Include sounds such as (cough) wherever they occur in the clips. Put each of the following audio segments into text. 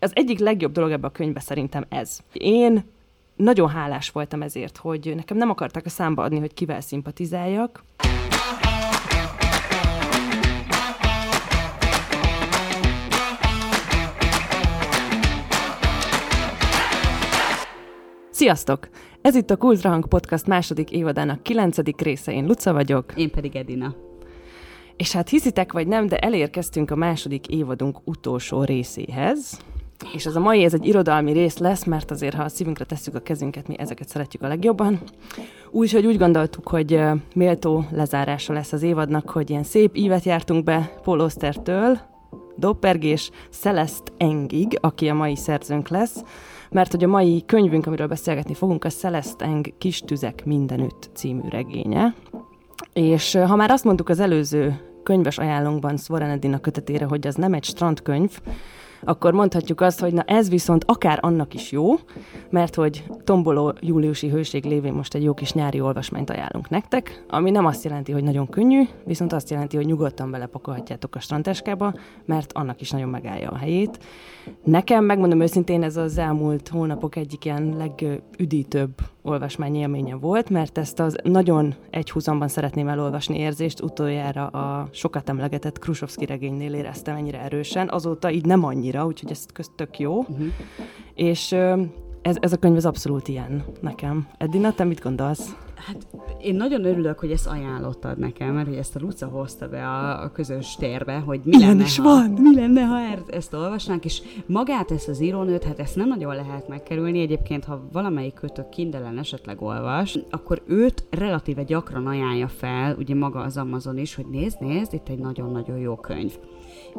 az egyik legjobb dolog ebben a könyvben szerintem ez. Én nagyon hálás voltam ezért, hogy nekem nem akartak a számba adni, hogy kivel szimpatizáljak. Sziasztok! Ez itt a Kultrahang Podcast második évadának kilencedik része. Én Luca vagyok. Én pedig Edina. És hát hiszitek vagy nem, de elérkeztünk a második évadunk utolsó részéhez. És ez a mai, ez egy irodalmi rész lesz, mert azért, ha a szívünkre tesszük a kezünket, mi ezeket szeretjük a legjobban. Úgyhogy úgy gondoltuk, hogy méltó lezárása lesz az évadnak, hogy ilyen szép ívet jártunk be Paul Ostertől, Doppergés Celeste Engig, aki a mai szerzőnk lesz, mert hogy a mai könyvünk, amiről beszélgetni fogunk, a Celeste Eng Kis tüzek mindenütt című regénye. És ha már azt mondtuk az előző könyves ajánlónkban Svoren Edina kötetére, hogy az nem egy strandkönyv, akkor mondhatjuk azt, hogy na ez viszont akár annak is jó, mert hogy tomboló júliusi hőség lévén most egy jó kis nyári olvasmányt ajánlunk nektek, ami nem azt jelenti, hogy nagyon könnyű, viszont azt jelenti, hogy nyugodtan belepakolhatjátok a strandteskába, mert annak is nagyon megállja a helyét. Nekem, megmondom őszintén, ez az elmúlt hónapok egyik ilyen legüdítőbb olvasmány élménye volt, mert ezt az nagyon egyhuzamban szeretném elolvasni érzést utoljára a sokat emlegetett Krusovszki regénynél éreztem ennyire erősen, azóta így nem annyira, úgyhogy ez köztök jó. Uh-huh. És ez, ez a könyv az abszolút ilyen nekem. Edina, te mit gondolsz? Hát én nagyon örülök, hogy ezt ajánlottad nekem, mert hogy ezt a Luca hozta be a, a közös térbe, hogy mi Ilyen lenne, is ha, van. mi lenne, ha ezt, ezt olvasnánk, és magát ezt az írónőt, hát ezt nem nagyon lehet megkerülni. Egyébként, ha valamelyik kötök kindelen esetleg olvas, akkor őt relatíve gyakran ajánlja fel, ugye maga az Amazon is, hogy nézd, nézd, itt egy nagyon-nagyon jó könyv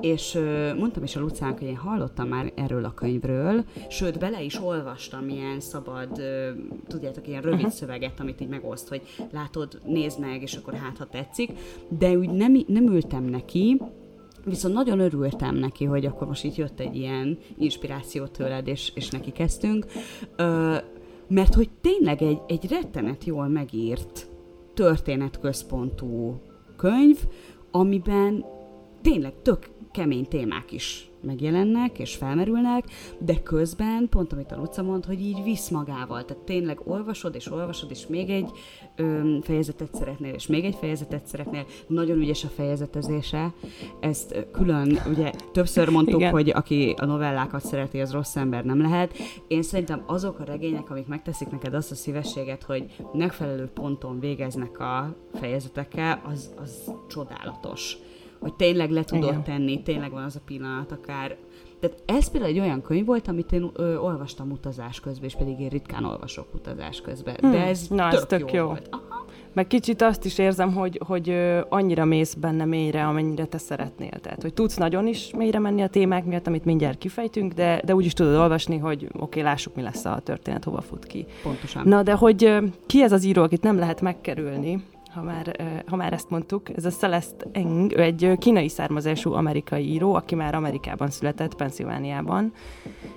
és mondtam is a Lucának, hogy én hallottam már erről a könyvről, sőt, bele is olvastam ilyen szabad, tudjátok, ilyen rövid uh-huh. szöveget, amit így megoszt, hogy látod, nézd meg, és akkor hát, ha tetszik, de úgy nem, nem ültem neki, Viszont nagyon örültem neki, hogy akkor most itt jött egy ilyen inspiráció tőled, és, és neki kezdtünk, ö, mert hogy tényleg egy, egy rettenet jól megírt, történetközpontú könyv, amiben tényleg tök kemény témák is megjelennek és felmerülnek, de közben, pont amit a Luca mond, hogy így visz magával. Tehát tényleg olvasod és olvasod, és még egy ö, fejezetet szeretnél, és még egy fejezetet szeretnél. Nagyon ügyes a fejezetezése. Ezt külön, ugye többször mondtuk, Igen. hogy aki a novellákat szereti, az rossz ember nem lehet. Én szerintem azok a regények, amik megteszik neked azt a szívességet, hogy megfelelő ponton végeznek a fejezetekkel, az, az csodálatos hogy tényleg le tudod Igen. tenni, tényleg van az a pillanat akár. Tehát ez például egy olyan könyv volt, amit én ö, olvastam utazás közben, és pedig én ritkán olvasok utazás közben. Hmm. De ez Na, tök, ez tök jó, jó. volt. Aha. Meg kicsit azt is érzem, hogy, hogy annyira mész benne mélyre, amennyire te szeretnél. Tehát, hogy tudsz nagyon is mélyre menni a témák miatt, amit mindjárt kifejtünk, de, de úgy is tudod olvasni, hogy oké, okay, lássuk, mi lesz a történet, hova fut ki. Pontosan. Na, de hogy ki ez az író, akit nem lehet megkerülni, ha már, ha már ezt mondtuk. Ez a Celeste Eng, ő egy kínai származású amerikai író, aki már Amerikában született, Pennsylvániában,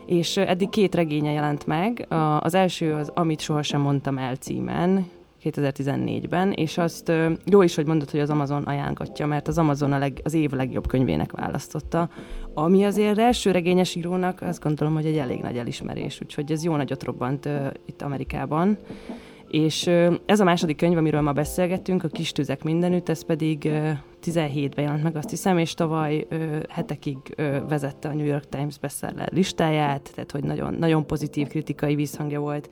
és eddig két regénye jelent meg. Az első az Amit sohasem mondtam el címen, 2014-ben, és azt jó is, hogy mondod, hogy az Amazon ajánlgatja, mert az Amazon a leg, az év legjobb könyvének választotta, ami azért első regényes írónak azt gondolom, hogy egy elég nagy elismerés, úgyhogy ez jó nagyot robbant uh, itt Amerikában. És ez a második könyv, amiről ma beszélgettünk, a Kis tüzek mindenütt, ez pedig 17-ben jelent meg, azt hiszem, és tavaly hetekig vezette a New York Times bestseller listáját, tehát hogy nagyon, nagyon pozitív kritikai visszhangja volt.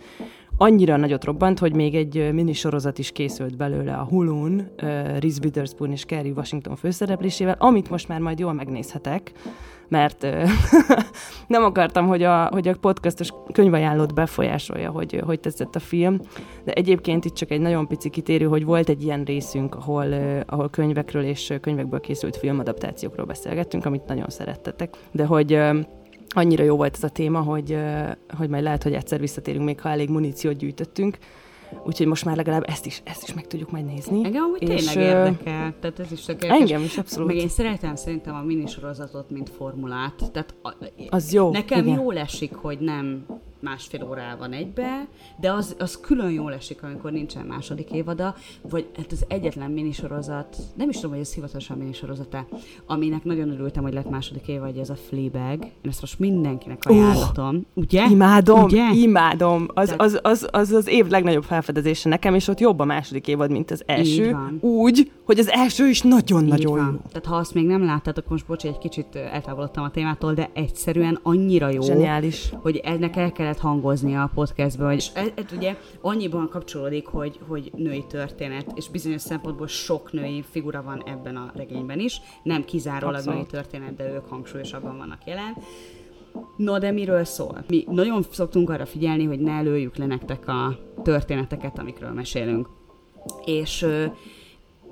Annyira nagyot robbant, hogy még egy minisorozat is készült belőle a Hulun, Reese Witherspoon és Kerry Washington főszereplésével, amit most már majd jól megnézhetek, mert (laughs) nem akartam, hogy a, hogy a podcastos könyvajánlót befolyásolja, hogy, hogy tetszett a film, de egyébként itt csak egy nagyon pici kitérő, hogy volt egy ilyen részünk, ahol, ahol könyvekről és könyvekből készült filmadaptációkról beszélgettünk, amit nagyon szerettetek, de hogy annyira jó volt ez a téma, hogy, hogy majd lehet, hogy egyszer visszatérünk, még ha elég muníciót gyűjtöttünk, Úgyhogy most már legalább ezt is, ezt is meg tudjuk majd nézni. Engem amúgy és, tényleg érdekel. Tehát ez is tök Engem is, abszolút. Meg én szeretem szerintem a minisorozatot, mint formulát. Tehát az jó. Nekem igen. jól esik, hogy nem másfél órá van egybe, de az, az külön jól esik, amikor nincsen második évada, vagy hát az egyetlen minisorozat, nem is tudom, hogy ez hivatalosan minisorozata, aminek nagyon örültem, hogy lett második évad, ez a Fleabag. Én ezt most mindenkinek ajánlatom. Oh, ugye? Imádom, ugye? imádom. Az, Tehát... az, az, az, az év legnagyobb felfedezése nekem, és ott jobb a második évad, mint az első. Úgy, hogy az első is nagyon-nagyon jó. Tehát ha azt még nem láttátok, most bocs, egy kicsit eltávolodtam a témától, de egyszerűen annyira jó, Zseniális. hogy ennek el kellett hangozni a podcastba. És ez, ez ugye annyiban kapcsolódik, hogy, hogy női történet, és bizonyos szempontból sok női figura van ebben a regényben is. Nem kizárólag Abszolút. női történet, de ők hangsúlyosabban vannak jelen. No, de miről szól? Mi nagyon szoktunk arra figyelni, hogy ne lőjük le nektek a történeteket, amikről mesélünk. És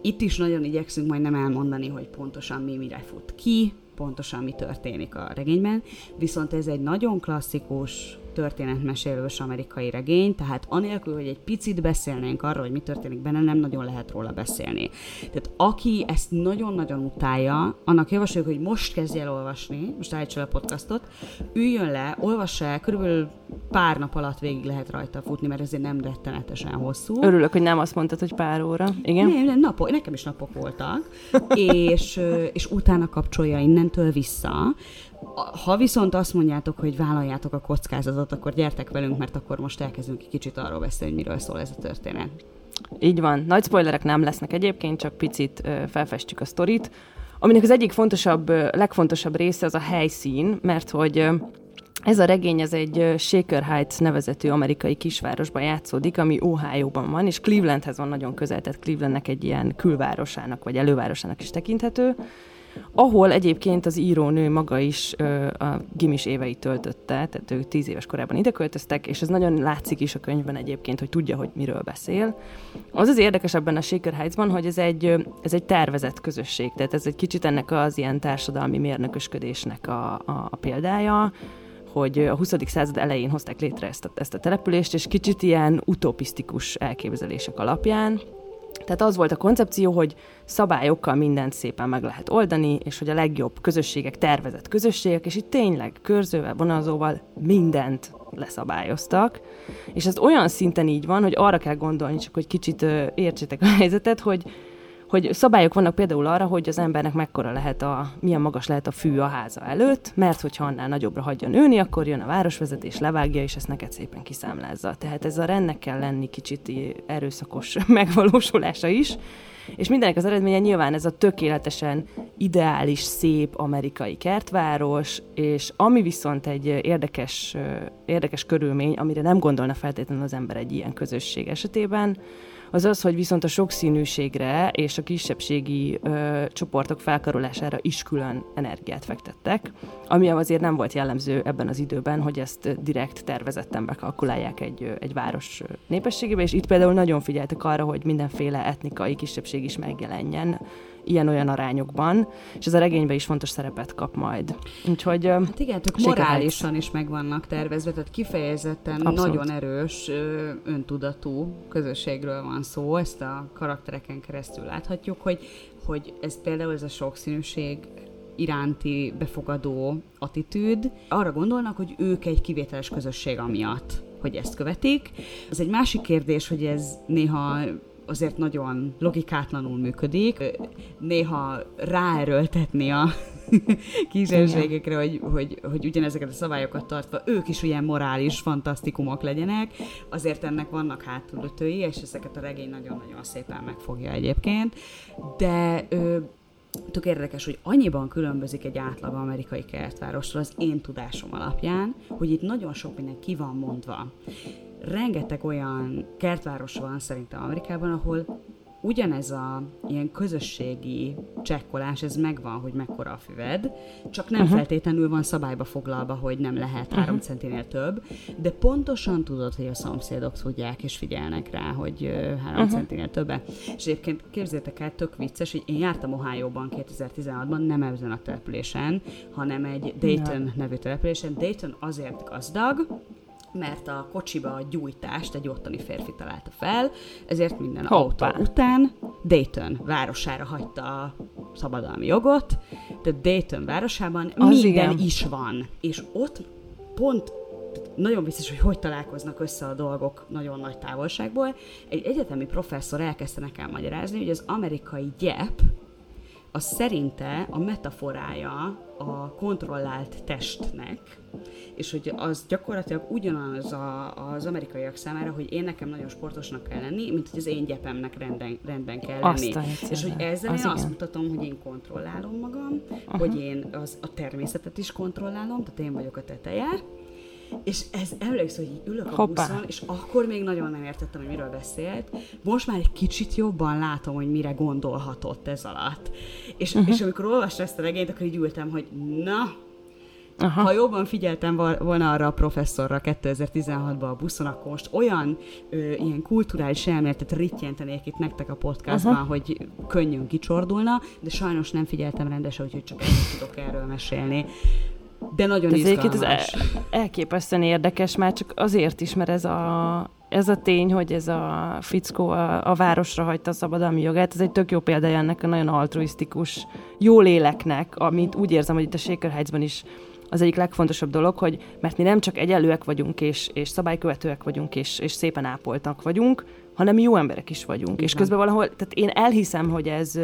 itt is nagyon igyekszünk majd nem elmondani, hogy pontosan mi mire fut ki, pontosan mi történik a regényben, viszont ez egy nagyon klasszikus történetmesélős amerikai regény, tehát anélkül, hogy egy picit beszélnénk arról, hogy mi történik benne, nem nagyon lehet róla beszélni. Tehát aki ezt nagyon-nagyon utálja, annak javasoljuk, hogy most kezdje el olvasni, most állítsa a podcastot, üljön le, olvassa el, körülbelül pár nap alatt végig lehet rajta futni, mert ezért nem rettenetesen hosszú. Örülök, hogy nem azt mondtad, hogy pár óra. Igen? Nem, nem napok, nekem is napok voltak, (laughs) és, és utána kapcsolja innentől vissza. Ha viszont azt mondjátok, hogy vállaljátok a kockázatot, akkor gyertek velünk, mert akkor most elkezdünk egy kicsit arról beszélni, hogy miről szól ez a történet. Így van. Nagy spoilerek nem lesznek egyébként, csak picit felfestjük a sztorit. Aminek az egyik fontosabb, legfontosabb része az a helyszín, mert hogy ez a regény ez egy Shaker Heights nevezetű amerikai kisvárosban játszódik, ami Ohio-ban van, és Clevelandhez van nagyon közel, tehát Clevelandnek egy ilyen külvárosának vagy elővárosának is tekinthető ahol egyébként az írónő maga is ö, a gimis éveit töltötte, tehát ők tíz éves korában ide költöztek, és ez nagyon látszik is a könyvben egyébként, hogy tudja, hogy miről beszél. Az az érdekes ebben a Shaker Heights-ban, hogy ez egy, ez egy tervezett közösség, tehát ez egy kicsit ennek az ilyen társadalmi mérnökösködésnek a, a, a példája, hogy a 20. század elején hozták létre ezt a, ezt a települést, és kicsit ilyen utopisztikus elképzelések alapján, tehát az volt a koncepció, hogy szabályokkal mindent szépen meg lehet oldani, és hogy a legjobb közösségek tervezett közösségek, és itt tényleg körzővel, vonalzóval mindent leszabályoztak. És ez olyan szinten így van, hogy arra kell gondolni, csak hogy kicsit értsétek a helyzetet, hogy hogy szabályok vannak például arra, hogy az embernek mekkora lehet a, milyen magas lehet a fű a háza előtt, mert hogyha annál nagyobbra hagyja nőni, akkor jön a városvezetés, levágja, és ezt neked szépen kiszámlázza. Tehát ez a rendnek kell lenni kicsit erőszakos (laughs) megvalósulása is. És mindenek az eredménye nyilván ez a tökéletesen ideális, szép amerikai kertváros, és ami viszont egy érdekes, érdekes körülmény, amire nem gondolna feltétlenül az ember egy ilyen közösség esetében, az az, hogy viszont a sokszínűségre és a kisebbségi ö, csoportok felkarolására is külön energiát fektettek, ami azért nem volt jellemző ebben az időben, hogy ezt direkt tervezetten bekalkulálják egy, egy város népességébe, és itt például nagyon figyeltek arra, hogy mindenféle etnikai kisebbség is megjelenjen ilyen-olyan arányokban, és ez a regényben is fontos szerepet kap majd. Úgyhogy... Hát igen, tök morálisan is meg vannak tervezve, tehát kifejezetten Abszolút. nagyon erős, öntudatú közösségről van szó, ezt a karaktereken keresztül láthatjuk, hogy, hogy ez például ez a sokszínűség iránti befogadó attitűd, arra gondolnak, hogy ők egy kivételes közösség amiatt hogy ezt követik. Az egy másik kérdés, hogy ez néha azért nagyon logikátlanul működik. Néha ráerőltetni a (laughs) kísérségekre, hogy, hogy, hogy ugyanezeket a szabályokat tartva ők is ilyen morális fantasztikumok legyenek. Azért ennek vannak hátulütői, és ezeket a regény nagyon-nagyon szépen megfogja egyébként. De ö, tök érdekes, hogy annyiban különbözik egy átlag amerikai kertvárostól az én tudásom alapján, hogy itt nagyon sok minden ki van mondva rengeteg olyan kertváros van szerintem Amerikában, ahol ugyanez a ilyen közösségi csekkolás, ez megvan, hogy mekkora a füved, csak nem uh-huh. feltétlenül van szabályba foglalva, hogy nem lehet uh-huh. centinél több, de pontosan tudod, hogy a szomszédok tudják és figyelnek rá, hogy három uh-huh. centinél többe. És egyébként képzétek el, tök vicces, hogy én jártam Ohio-ban 2016-ban, nem ezen a településen, hanem egy Dayton ja. nevű településen. Dayton azért gazdag, mert a kocsiba a gyújtást egy ottani férfi találta fel, ezért minden Hoppá. autó után Dayton városára hagyta a szabadalmi jogot, tehát Dayton városában Az minden igen. is van, és ott pont nagyon biztos, hogy hogy találkoznak össze a dolgok nagyon nagy távolságból. Egy egyetemi professzor elkezdte nekem magyarázni, hogy az amerikai gyep, az szerinte a metaforája a kontrollált testnek, és hogy az gyakorlatilag ugyanaz a, az amerikaiak számára, hogy én nekem nagyon sportosnak kell lenni, mint hogy az én gyepemnek rendben, rendben kell lenni. És hogy ezzel az én igen. azt mutatom, hogy én kontrollálom magam, uh-huh. hogy én az, a természetet is kontrollálom, tehát én vagyok a teteje, és ez emlékszem, hogy így ülök a Hoppá. buszon, és akkor még nagyon nem értettem, hogy miről beszélt. Most már egy kicsit jobban látom, hogy mire gondolhatott ez alatt. És, uh-huh. és amikor olvastam ezt a regényt, akkor így ültem, hogy na, Aha. Ha jobban figyeltem volna arra a professzorra 2016-ban a buszon, akkor most olyan ö, ilyen kulturális elméletet rittyentenék itt nektek a podcastban, Aha. hogy könnyűn kicsordulna, de sajnos nem figyeltem rendesen, úgyhogy csak ennyit tudok erről mesélni. De nagyon ez izgalmas. Ez el, elképesztően érdekes, már csak azért is, mert ez a, ez a tény, hogy ez a fickó a, a városra hagyta a szabadalmi jogát, ez egy tök jó példája ennek a nagyon altruisztikus jó léleknek, amit úgy érzem, hogy itt a Shaker Heights-ban is az egyik legfontosabb dolog, hogy mert mi nem csak egyenlőek vagyunk, és, és szabálykövetőek vagyunk, és, és szépen ápoltak vagyunk, hanem jó emberek is vagyunk. Igen. És közben valahol, tehát én elhiszem, hogy ez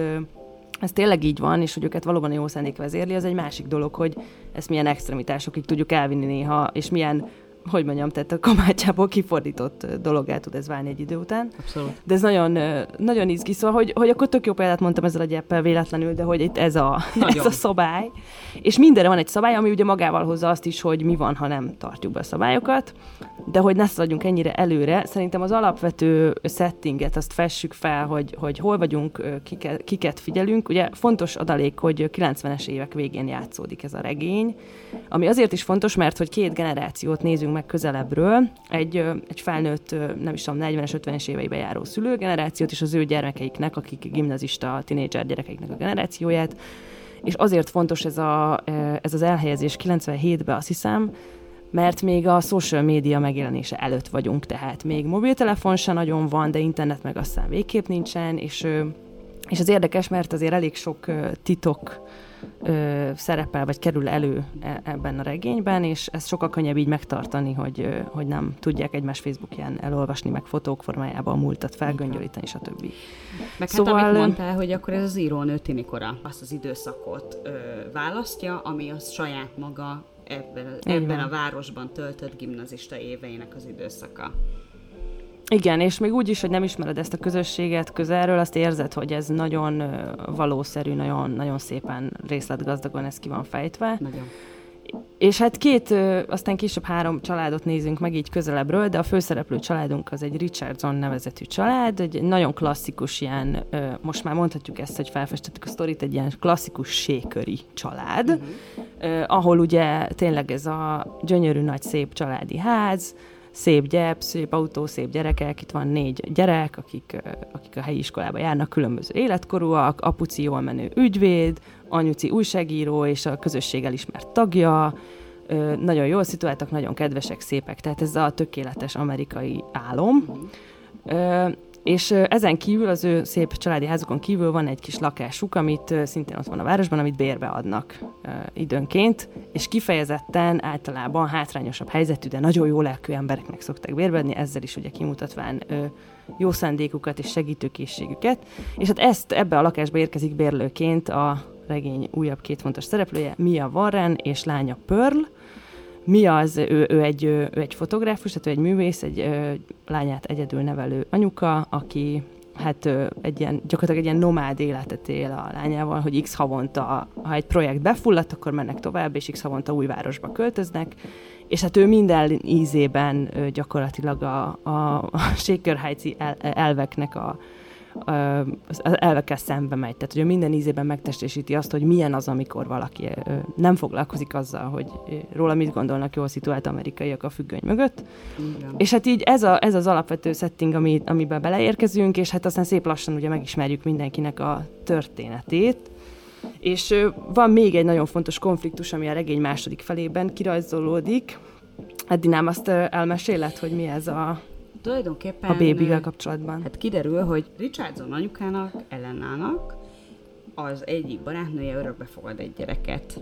ez tényleg így van, és hogy őket valóban jó szándék vezérli, az egy másik dolog, hogy ezt milyen extremitásokig tudjuk elvinni néha, és milyen hogy mondjam, tehát a kamácsából kifordított dologá tud ez válni egy idő után. Abszolút. De ez nagyon, nagyon izgi, szóval, hogy, hogy akkor tök jó példát mondtam ezzel a gyeppel véletlenül, de hogy itt ez a, (laughs) ez a szabály. És mindenre van egy szabály, ami ugye magával hozza azt is, hogy mi van, ha nem tartjuk be a szabályokat, de hogy ne szaladjunk ennyire előre, szerintem az alapvető settinget azt fessük fel, hogy, hogy hol vagyunk, kiket, kiket figyelünk. Ugye fontos adalék, hogy 90-es évek végén játszódik ez a regény, ami azért is fontos, mert hogy két generációt nézünk meg közelebbről, egy, egy felnőtt, nem is tudom, 40-es, 50-es éveibe járó szülőgenerációt, és az ő gyermekeiknek, akik gimnazista, tinédzser gyerekeiknek a generációját, és azért fontos ez, a, ez az elhelyezés 97-ben, azt hiszem, mert még a social média megjelenése előtt vagyunk, tehát még mobiltelefon se nagyon van, de internet meg aztán végképp nincsen, és, és az érdekes, mert azért elég sok titok ö, szerepel, vagy kerül elő e, ebben a regényben, és ez sokkal könnyebb így megtartani, hogy, ö, hogy nem tudják egymás Facebookján elolvasni, meg fotók formájában a múltat felgöngyölíteni, stb. Meg szóval, hát amit mondtál, hogy akkor ez az írónő tinikora azt az időszakot ö, választja, ami az saját maga ebben, ebben a városban töltött gimnazista éveinek az időszaka. Igen, és még úgy is, hogy nem ismered ezt a közösséget közelről, azt érzed, hogy ez nagyon valószerű, nagyon, nagyon szépen részletgazdagon ez ki van fejtve. Nagyon. És hát két, aztán később három családot nézünk meg így közelebbről, de a főszereplő családunk az egy Richardson nevezetű család, egy nagyon klasszikus ilyen, most már mondhatjuk ezt, hogy felfestettük a sztorit, egy ilyen klasszikus séköri család, uh-huh. ahol ugye tényleg ez a gyönyörű nagy szép családi ház, szép gyep, szép autó, szép gyerekek, itt van négy gyerek, akik, akik a helyi iskolába járnak, különböző életkorúak, apuci jól menő ügyvéd, anyuci újságíró és a közösség elismert tagja, nagyon jól szituáltak, nagyon kedvesek, szépek, tehát ez a tökéletes amerikai álom. És ezen kívül, az ő szép családi házukon kívül van egy kis lakásuk, amit szintén ott van a városban, amit bérbe adnak időnként, és kifejezetten általában hátrányosabb helyzetű, de nagyon jó lelkű embereknek szokták bérbeadni, ezzel is ugye kimutatván jó szándékukat és segítőkészségüket. És hát ezt ebbe a lakásba érkezik bérlőként a regény újabb két fontos szereplője, Mia Warren és lánya Pearl, mi az, ő, ő, egy, ő egy fotográfus, tehát ő egy művész, egy ö, lányát egyedül nevelő anyuka, aki hát ö, egy ilyen, gyakorlatilag egy ilyen nomád életet él a lányával, hogy x havonta, ha egy projekt befulladt, akkor mennek tovább, és x havonta új városba költöznek, és hát ő minden ízében ö, gyakorlatilag a, a, a Shaker heights el, elveknek a, az elvekkel szembe megy. Tehát, hogy minden ízében megtestesíti azt, hogy milyen az, amikor valaki nem foglalkozik azzal, hogy róla mit gondolnak jól szituált amerikaiak a függöny mögött. Igen. És hát így ez, a, ez az alapvető setting, ami, amiben beleérkezünk, és hát aztán szép lassan ugye megismerjük mindenkinek a történetét. És van még egy nagyon fontos konfliktus, ami a regény második felében kirajzolódik. Edinám azt elmeséled, hogy mi ez a tulajdonképpen... A bébivel kapcsolatban. Hát kiderül, hogy Richardson anyukának, ellenának az egyik barátnője örökbe fogad egy gyereket.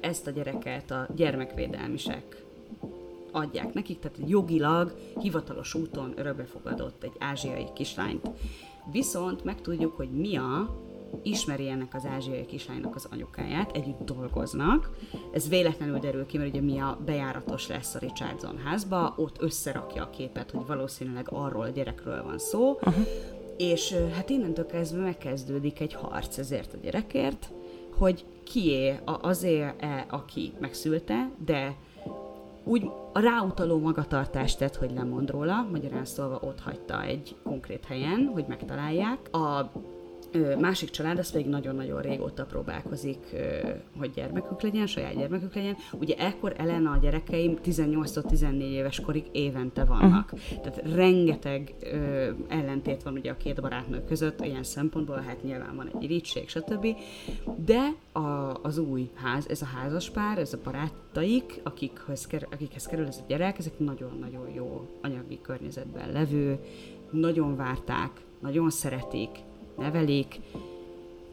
Ezt a gyereket a gyermekvédelmisek adják nekik, tehát jogilag, hivatalos úton örökbefogadott egy ázsiai kislányt. Viszont megtudjuk, hogy Mia ismeri ennek az ázsiai kislánynak az anyukáját, együtt dolgoznak. Ez véletlenül derül ki, mert ugye Mia bejáratos lesz a Richardson házba, ott összerakja a képet, hogy valószínűleg arról a gyerekről van szó, uh-huh. és hát innentől kezdve megkezdődik egy harc ezért a gyerekért, hogy kié azért-e, aki megszülte, de úgy a ráutaló magatartást tett, hogy lemond róla, magyarán szólva ott hagyta egy konkrét helyen, hogy megtalálják. A másik család, az pedig nagyon-nagyon régóta próbálkozik, hogy gyermekük legyen, saját gyermekük legyen. Ugye ekkor Elena a gyerekeim 18-14 éves korig évente vannak. Tehát rengeteg ellentét van ugye a két barátnő között, ilyen szempontból, hát nyilván van egy irítség, stb. De a, az új ház, ez a házas pár, ez a barátaik, akikhez, akikhez kerül ez a gyerek, ezek nagyon-nagyon jó anyagi környezetben levő, nagyon várták, nagyon szeretik, nevelik,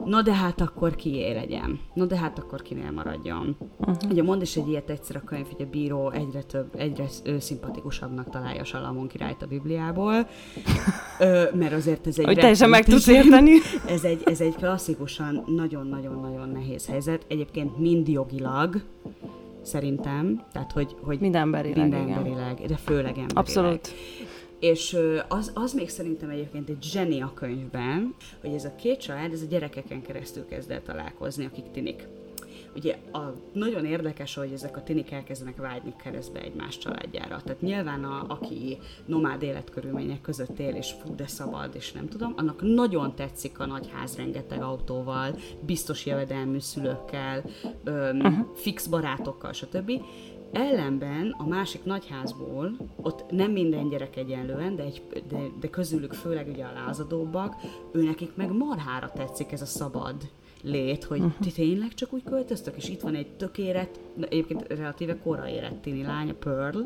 Na de hát akkor kié legyen? Na de hát akkor kinél maradjon? Uh-huh. Ugye mond is egy ilyet egyszer a könyv, hogy a bíró egyre több, egyre szimpatikusabbnak találja Salamon királyt a Bibliából, (laughs) ö, mert azért ez egy... Hogy teljesen meg tudsz érteni. (laughs) Ez egy, ez egy klasszikusan nagyon-nagyon-nagyon nehéz helyzet. Egyébként mind jogilag, szerintem, tehát hogy, hogy minden emberileg, minden emberileg de főleg emberileg. Abszolút. És az, az még szerintem egyébként egy zseni a könyvben, hogy ez a két család, ez a gyerekeken keresztül kezd el találkozni, akik tinik. Ugye a, nagyon érdekes, hogy ezek a tinik elkezdenek vágyni keresztbe egymás családjára. Tehát nyilván a, aki nomád életkörülmények között él, és fú, de szabad, és nem tudom, annak nagyon tetszik a nagy ház rengeteg autóval, biztos jövedelmű szülőkkel, öm, fix barátokkal, stb. Ellenben a másik nagyházból, ott nem minden gyerek egyenlően, de, egy, de, de közülük főleg ugye a lázadóbbak, nekik meg marhára tetszik ez a szabad lét, hogy uh-huh. ti tényleg csak úgy költöztök, és itt van egy tökélet, egyébként relatíve korai érett tini lánya, Pearl,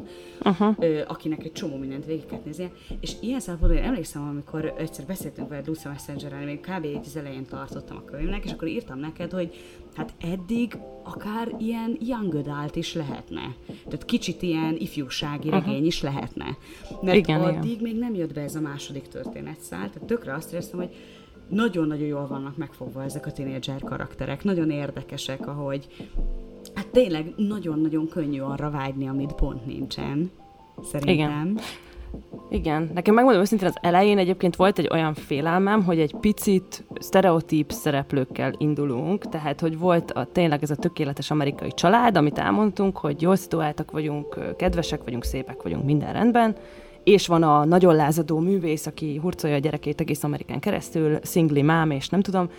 uh-huh. ö, akinek egy csomó mindent végig kell néznie, és ilyen szempontból én emlékszem, amikor egyszer beszéltünk veled Lucia messenger még kb. az elején tartottam a könyvnek, és akkor írtam neked, hogy hát eddig akár ilyen young adult is lehetne. Tehát kicsit ilyen ifjúsági uh-huh. regény is lehetne. Mert igen, addig igen. még nem jött be ez a második történetszál, tehát tökre azt éreztem, hogy nagyon-nagyon jól vannak megfogva ezek a tínédzser karakterek, nagyon érdekesek, ahogy hát tényleg nagyon-nagyon könnyű arra vágyni, amit pont nincsen, szerintem. Igen. Igen, nekem megmondom őszintén az elején egyébként volt egy olyan félelmem, hogy egy picit sztereotíp szereplőkkel indulunk, tehát hogy volt a, tényleg ez a tökéletes amerikai család, amit elmondtunk, hogy jól szituáltak vagyunk, kedvesek vagyunk, szépek vagyunk, minden rendben, és van a nagyon lázadó művész, aki hurcolja a gyerekét egész Amerikán keresztül, szingli mám, és nem tudom,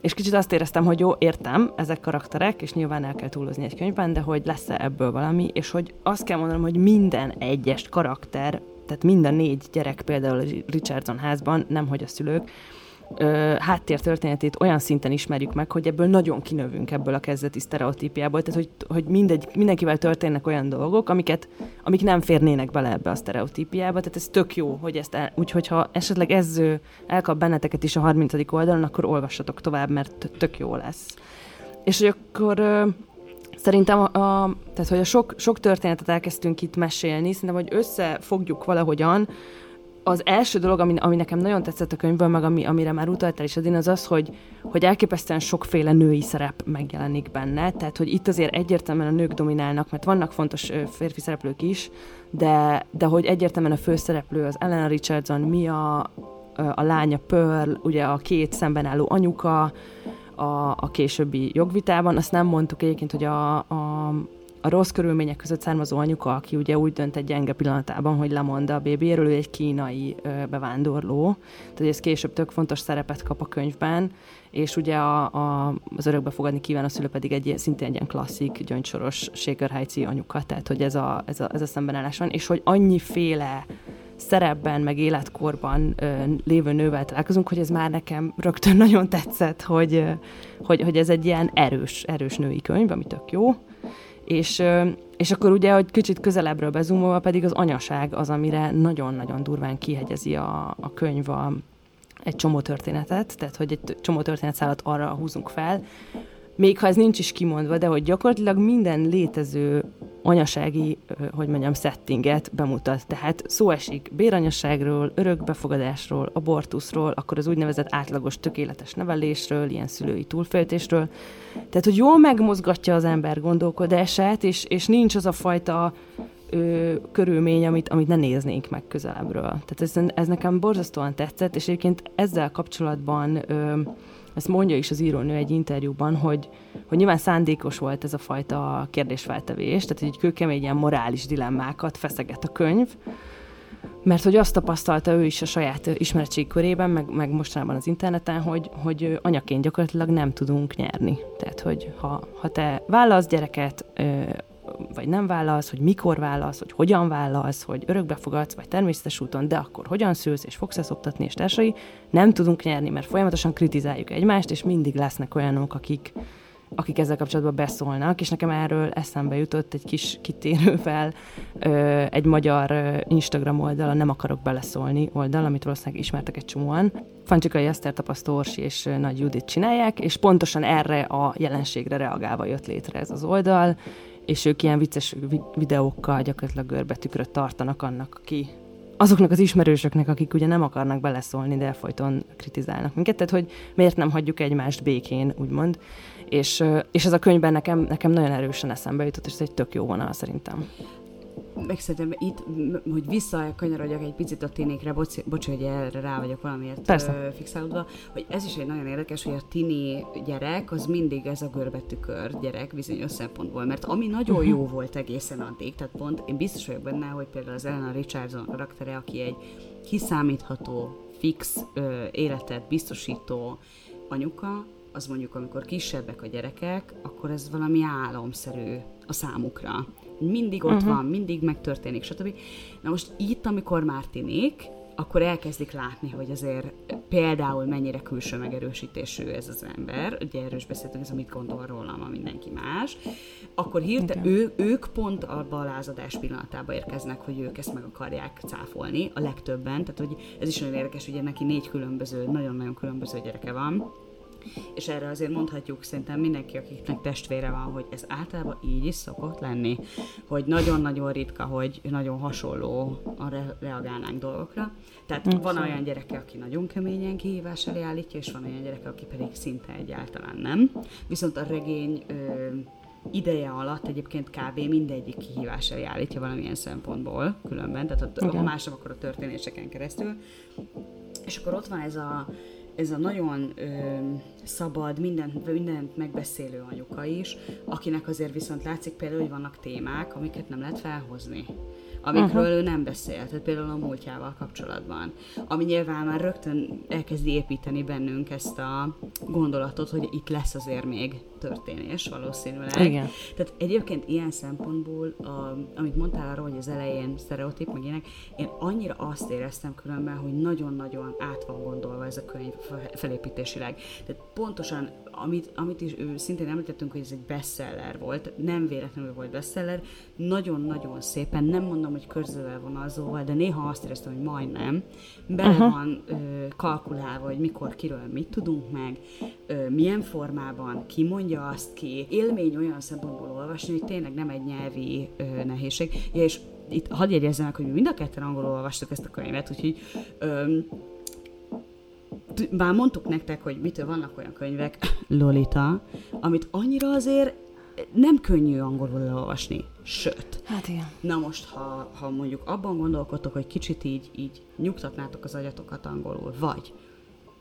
és kicsit azt éreztem, hogy jó, értem, ezek karakterek, és nyilván el kell túlozni egy könyvben, de hogy lesz-e ebből valami, és hogy azt kell mondanom, hogy minden egyes karakter, tehát minden négy gyerek például a Richardson házban, nem hogy a szülők, ö, háttértörténetét olyan szinten ismerjük meg, hogy ebből nagyon kinövünk ebből a kezdeti sztereotípiából, tehát hogy, hogy mindegy, mindenkivel történnek olyan dolgok, amiket, amik nem férnének bele ebbe a sztereotípiába, tehát ez tök jó, hogy ezt el, úgyhogy ha esetleg ez elkap benneteket is a 30. oldalon, akkor olvassatok tovább, mert tök jó lesz. És hogy akkor ö, Szerintem, a, a, tehát, hogy a sok, sok történetet elkezdtünk itt mesélni, szerintem, hogy összefogjuk valahogyan, az első dolog, ami, ami nekem nagyon tetszett a könyvből, meg ami, amire már utaltál is, Adin, az az, hogy, hogy elképesztően sokféle női szerep megjelenik benne, tehát hogy itt azért egyértelműen a nők dominálnak, mert vannak fontos férfi szereplők is, de, de hogy egyértelműen a főszereplő az Elena Richardson, Mia, a lánya Pearl, ugye a két szemben álló anyuka, a, a későbbi jogvitában. Azt nem mondtuk egyébként, hogy a, a, a rossz körülmények között származó anyuka, aki ugye úgy dönt egy gyenge pillanatában, hogy lemond a bébiéről, ő egy kínai ö, bevándorló. Tehát ez később tök fontos szerepet kap a könyvben, és ugye a, a, az örökbe fogadni kíván a szülő pedig egy szintén egy ilyen klasszik, gyöngysoros Heights anyuka, tehát hogy ez a, ez a, ez a szembenállás van, és hogy annyiféle szerepben, meg életkorban ö, lévő nővel találkozunk, hogy ez már nekem rögtön (laughs) nagyon tetszett, hogy, hogy, hogy ez egy ilyen erős, erős női könyv, ami tök jó. És, és akkor ugye, hogy kicsit közelebbről bezumolva pedig az anyaság az, amire nagyon-nagyon durván kihegyezi a, a könyv a, egy csomó történetet, tehát hogy egy csomó történetszálat arra húzunk fel, még ha ez nincs is kimondva, de hogy gyakorlatilag minden létező anyasági, hogy mondjam, settinget bemutat. Tehát szó esik béranyaságról, örökbefogadásról, abortuszról, akkor az úgynevezett átlagos tökéletes nevelésről, ilyen szülői túlféltésről. Tehát, hogy jól megmozgatja az ember gondolkodását, és, és nincs az a fajta ö, körülmény, amit, amit ne néznénk meg közelebbről. Tehát ez, ez nekem borzasztóan tetszett, és egyébként ezzel kapcsolatban ö, ezt mondja is az írónő egy interjúban, hogy, hogy nyilván szándékos volt ez a fajta kérdésfeltevés, tehát egy kőkemény ilyen morális dilemmákat feszeget a könyv, mert hogy azt tapasztalta ő is a saját ismeretségkörében, meg, meg mostanában az interneten, hogy, hogy anyaként gyakorlatilag nem tudunk nyerni. Tehát, hogy ha, ha te válasz gyereket, vagy nem válasz, hogy mikor válasz, hogy hogyan válasz, hogy örökbe fogadsz, vagy természetes úton, de akkor hogyan szülsz, és fogsz ezt oktatni, és társai, nem tudunk nyerni, mert folyamatosan kritizáljuk egymást, és mindig lesznek olyanok, akik, akik ezzel kapcsolatban beszólnak, és nekem erről eszembe jutott egy kis kitérővel ö, egy magyar Instagram oldal, Nem akarok beleszólni oldal, amit valószínűleg ismertek egy csomóan. Fancsikai Eszter tapasztó Orsi és Nagy Judit csinálják, és pontosan erre a jelenségre reagálva jött létre ez az oldal, és ők ilyen vicces videókkal gyakorlatilag görbetükröt tartanak annak, aki azoknak az ismerősöknek, akik ugye nem akarnak beleszólni, de folyton kritizálnak minket, tehát hogy miért nem hagyjuk egymást békén, úgymond. És, és ez a könyvben nekem, nekem nagyon erősen eszembe jutott, és ez egy tök jó vonal szerintem meg szerintem itt, hogy visszakanyarodjak egy picit a ténékre, bocs, bocs, hogy erre rá vagyok valamiért Persze. fixálódva, hogy ez is egy nagyon érdekes, hogy a tini gyerek, az mindig ez a görbetükör gyerek bizonyos szempontból, mert ami nagyon uh-huh. jó volt egészen addig, tehát pont én biztos vagyok benne, hogy például az Elena Richardson karaktere, aki egy kiszámítható, fix ö, életet biztosító anyuka, az mondjuk, amikor kisebbek a gyerekek, akkor ez valami álomszerű a számukra mindig ott uh-huh. van, mindig megtörténik, stb. Na most itt, amikor Mártinék, akkor elkezdik látni, hogy azért például mennyire külső megerősítésű ez az ember, ugye erről is beszéltünk, ez amit gondol rólam, a mindenki más, akkor hirtelen ő, ők pont a lázadás pillanatában érkeznek, hogy ők ezt meg akarják cáfolni, a legtöbben, tehát hogy ez is nagyon érdekes, hogy neki négy különböző, nagyon-nagyon különböző gyereke van, és erre azért mondhatjuk szerintem mindenki, akiknek testvére van, hogy ez általában így is szokott lenni, hogy nagyon-nagyon ritka, hogy nagyon hasonló a re- reagálnánk dolgokra. Tehát mm, van olyan gyereke, aki nagyon keményen kihívás elé állítja, és van olyan gyereke, aki pedig szinte egyáltalán nem. Viszont a regény ö, ideje alatt egyébként kb. mindegyik kihívás elé állítja valamilyen szempontból különben, tehát a, ha más akkor a történéseken keresztül. És akkor ott van ez a ez a nagyon ö, szabad, mindent, mindent megbeszélő anyuka is, akinek azért viszont látszik például, hogy vannak témák, amiket nem lehet felhozni amikről uh-huh. ő nem beszélt, tehát például a múltjával kapcsolatban. Ami nyilván már rögtön elkezdi építeni bennünk ezt a gondolatot, hogy itt lesz azért még történés valószínűleg. Igen. Tehát egyébként ilyen szempontból, a, amit mondtál arról, hogy az elején sztereotíp, meg ilyenek, én annyira azt éreztem különben, hogy nagyon-nagyon át van gondolva ez a könyv felépítésileg. Tehát pontosan, amit, amit is szintén említettünk, hogy ez egy bestseller volt, nem véletlenül volt bestseller, nagyon-nagyon szépen, nem mondom, hogy körzővel vonalzóval, de néha azt éreztem, hogy majdnem, bele uh-huh. van ö, kalkulálva, hogy mikor, kiről mit tudunk meg, ö, milyen formában, ki mondja azt ki. Élmény olyan szempontból olvasni, hogy tényleg nem egy nyelvi ö, nehézség. Ja, és itt hadd jegyezzenek, hogy mi mind a ketten angolul olvastuk ezt a könyvet, úgyhogy ö, már mondtuk nektek, hogy mitől vannak olyan könyvek, Lolita, amit annyira azért nem könnyű angolul olvasni. Sőt. Hát igen. Na most, ha, ha mondjuk abban gondolkodtok, hogy kicsit így, így nyugtatnátok az agyatokat angolul, vagy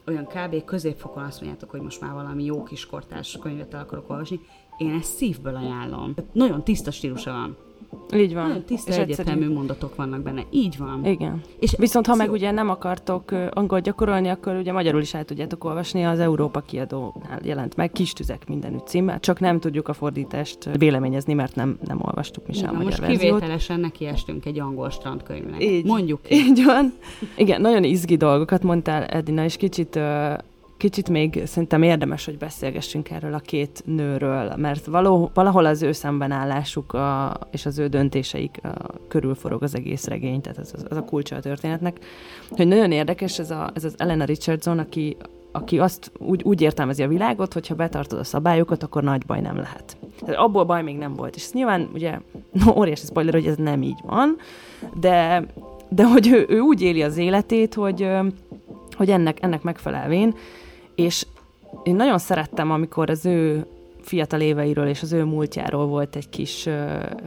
olyan kb. középfokon azt mondjátok, hogy most már valami jó kis kortás könyvet el akarok olvasni, én ezt szívből ajánlom. Nagyon tiszta stílusa van. Így van. Nagyon tiszta és egyetemű egyszerű. mondatok vannak benne. Így van. Igen. És Viszont ha meg ugye nem akartok angol gyakorolni, akkor ugye magyarul is el tudjátok olvasni, az Európa kiadónál jelent meg Kis tüzek mindenütt címmel, csak nem tudjuk a fordítást véleményezni, mert nem, nem olvastuk mi sem a magyar most verziót. kivételesen nekiestünk egy angol strandkönyvnek. Így, Mondjuk így. így van. Igen, nagyon izgi dolgokat mondtál, Edina, és kicsit uh, kicsit még szerintem érdemes, hogy beszélgessünk erről a két nőről, mert való, valahol az ő szembenállásuk a, és az ő döntéseik a, körül forog az egész regény, tehát az, az a kulcsa a történetnek. Hogy nagyon érdekes ez, a, ez az Elena Richardson, aki aki azt úgy, úgy értelmezi a világot, hogy ha betartod a szabályokat, akkor nagy baj nem lehet. Tehát abból baj még nem volt. És ez nyilván ugye (laughs) no, óriási spoiler, hogy ez nem így van, de, de hogy ő, ő úgy éli az életét, hogy, hogy ennek, ennek megfelelvén, és én nagyon szerettem, amikor az ő fiatal éveiről és az ő múltjáról volt egy kis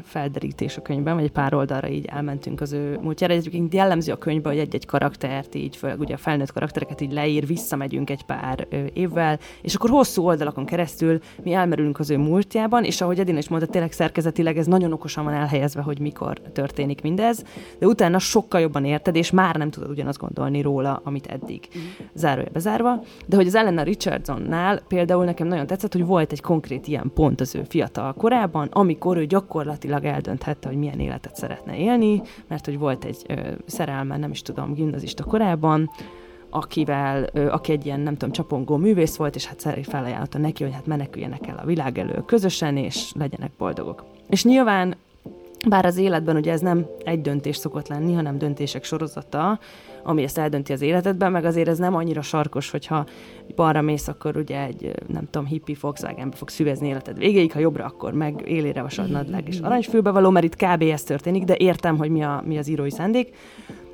felderítés a könyvben, vagy egy pár oldalra így elmentünk az ő múltjára. Egyébként jellemző a könyvben, hogy egy-egy karaktert, így főleg ugye a felnőtt karaktereket így leír, visszamegyünk egy pár évvel, és akkor hosszú oldalakon keresztül mi elmerülünk az ő múltjában, és ahogy Edina is mondta, tényleg szerkezetileg ez nagyon okosan van elhelyezve, hogy mikor történik mindez, de utána sokkal jobban érted, és már nem tudod ugyanazt gondolni róla, amit eddig. Mm. Zárója bezárva. De hogy az Elena Richardsonnál például nekem nagyon tetszett, hogy volt egy konkrét konkrét ilyen pont az ő fiatal korában, amikor ő gyakorlatilag eldönthette, hogy milyen életet szeretne élni, mert hogy volt egy ö, szerelme, nem is tudom, gimnazista korában, akivel, ö, aki egy ilyen, nem tudom, csapongó művész volt, és hát szerint felajánlotta neki, hogy hát meneküljenek el a világ elő közösen, és legyenek boldogok. És nyilván bár az életben ugye ez nem egy döntés szokott lenni, hanem döntések sorozata, ami ezt eldönti az életedben, meg azért ez nem annyira sarkos, hogyha balra mész, akkor ugye egy, nem tudom, hippi Volkswagenbe fogsz szüvezni életed végéig, ha jobbra, akkor meg élére vasad nadrág és aranyfülbe való, mert itt kb. ez történik, de értem, hogy mi, a, mi az írói szándék.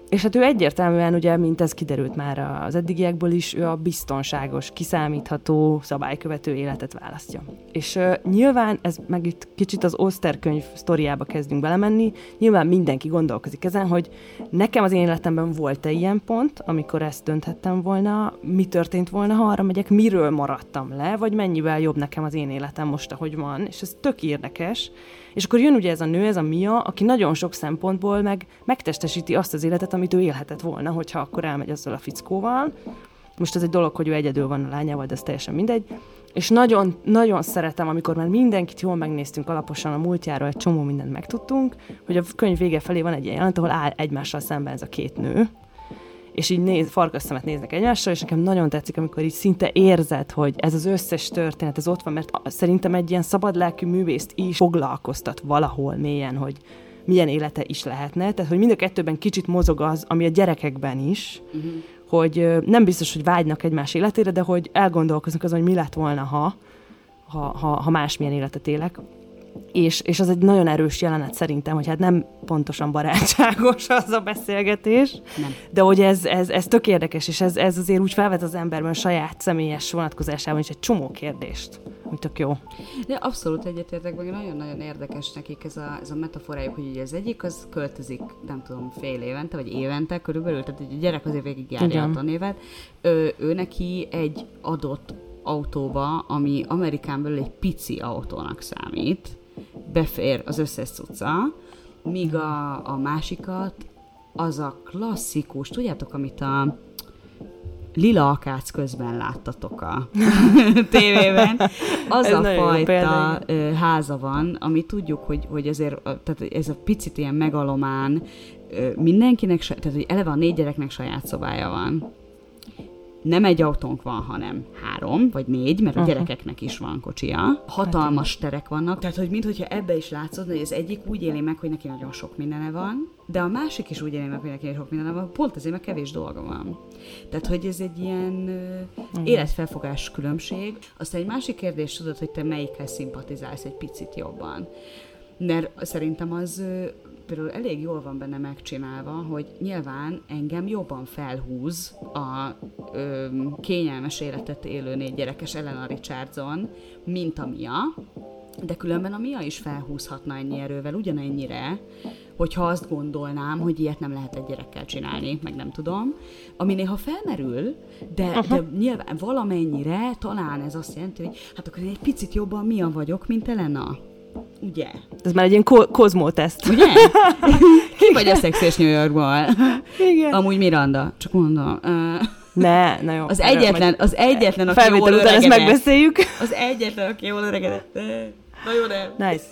És hát ő egyértelműen, ugye, mint ez kiderült már az eddigiekből is, ő a biztonságos, kiszámítható, szabálykövető életet választja. És uh, nyilván, ez meg itt kicsit az Oster könyv sztoriába kezdünk belemenni, nyilván mindenki gondolkozik ezen, hogy nekem az én életemben volt-e ilyen pont, amikor ezt dönthettem volna, mi történt volna, ha arra megyek, miről maradtam le, vagy mennyivel jobb nekem az én életem most, ahogy van, és ez tök érdekes, és akkor jön ugye ez a nő, ez a Mia, aki nagyon sok szempontból meg megtestesíti azt az életet, amit ő élhetett volna, hogyha akkor elmegy azzal a fickóval. Most ez egy dolog, hogy ő egyedül van a lányával, de ez teljesen mindegy. És nagyon, nagyon szeretem, amikor már mindenkit jól megnéztünk alaposan a múltjáról, egy csomó mindent megtudtunk, hogy a könyv vége felé van egy ilyen jelent, ahol áll egymással szemben ez a két nő, és így néz, farkas szemet néznek egymásra, és nekem nagyon tetszik, amikor így szinte érzed, hogy ez az összes történet, ez ott van, mert szerintem egy ilyen szabadlelkű művészt is foglalkoztat valahol mélyen, hogy milyen élete is lehetne. Tehát, hogy mind a kettőben kicsit mozog az, ami a gyerekekben is, uh-huh. hogy nem biztos, hogy vágynak egymás életére, de hogy elgondolkoznak azon, hogy mi lett volna, ha, ha, ha, ha másmilyen életet élek és, és az egy nagyon erős jelenet szerintem, hogy hát nem pontosan barátságos (laughs) az a beszélgetés, nem. de hogy ez, ez, ez tök érdekes, és ez, ez azért úgy felvet az emberben saját személyes vonatkozásában is egy csomó kérdést, hogy tök jó. De abszolút egyetértek, meg nagyon-nagyon érdekes nekik ez a, ez a metaforájuk, hogy ugye az egyik az költözik, nem tudom, fél évente, vagy évente körülbelül, tehát egy gyerek azért végig járja a tanévet, ő, ő neki egy adott autóba, ami Amerikán belül egy pici autónak számít, befér az összes cucca, míg a, a másikat az a klasszikus, tudjátok, amit a lila akác közben láttatok a (laughs) tévében, az a fajta háza van, ami tudjuk, hogy, hogy azért tehát ez a picit ilyen megalomán, mindenkinek, tehát hogy eleve a négy gyereknek saját szobája van nem egy autónk van, hanem három vagy négy, mert a uh-huh. gyerekeknek is van kocsia. Hatalmas hát, terek vannak, tehát hogy mintha ebbe is látszott, hogy az egyik úgy éli meg, hogy neki nagyon sok mindene van, de a másik is úgy éli meg, hogy neki sok mindene van, pont azért, mert kevés dolga van. Tehát, hogy ez egy ilyen uh-huh. életfelfogás különbség. Aztán egy másik kérdés, tudod, hogy te melyikhez szimpatizálsz egy picit jobban. Mert szerintem az például elég jól van benne megcsinálva, hogy nyilván engem jobban felhúz a ö, kényelmes életet élő négy gyerekes Elena Richardson, mint a Mia, de különben a Mia is felhúzhatna ennyi erővel, ugyanennyire, hogyha azt gondolnám, hogy ilyet nem lehet egy gyerekkel csinálni, meg nem tudom, ami néha felmerül, de, de nyilván valamennyire talán ez azt jelenti, hogy hát akkor én egy picit jobban Mia vagyok, mint Elena. Ugye? Ez már egy ilyen ko- kozmóteszt. Ugye? (laughs) Ki vagy a szexes New Yorkból? Igen. Amúgy Miranda, csak mondom. Ne, na jó. Az egyetlen, az egyetlen, aki jól után ezt megbeszéljük. Az egyetlen, aki jól öregedett. Na jó, de. Nice.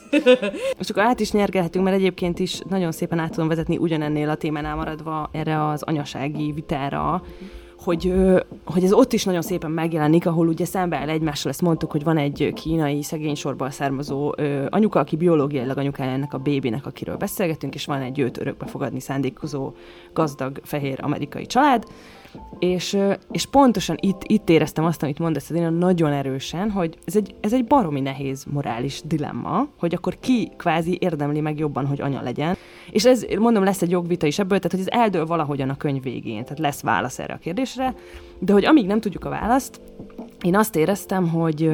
Most akkor át is nyergelhetünk, mert egyébként is nagyon szépen át tudom vezetni ugyanennél a témánál maradva erre az anyasági vitára, hogy, hogy ez ott is nagyon szépen megjelenik, ahol ugye szembeáll egymással, ezt mondtuk, hogy van egy kínai szegény sorból származó anyuka, aki biológiailag anyukája ennek a bébinek, akiről beszélgetünk, és van egy őt örökbe fogadni szándékozó gazdag fehér amerikai család, És, és pontosan itt, itt éreztem azt, amit mondasz, Edina, nagyon erősen, hogy ez egy, ez egy baromi nehéz morális dilemma, hogy akkor ki kvázi érdemli meg jobban, hogy anya legyen. És ez, mondom, lesz egy jogvita is ebből, tehát hogy ez eldől valahogyan a könyv végén, tehát lesz válasz erre a kérdésre, de hogy amíg nem tudjuk a választ, én azt éreztem, hogy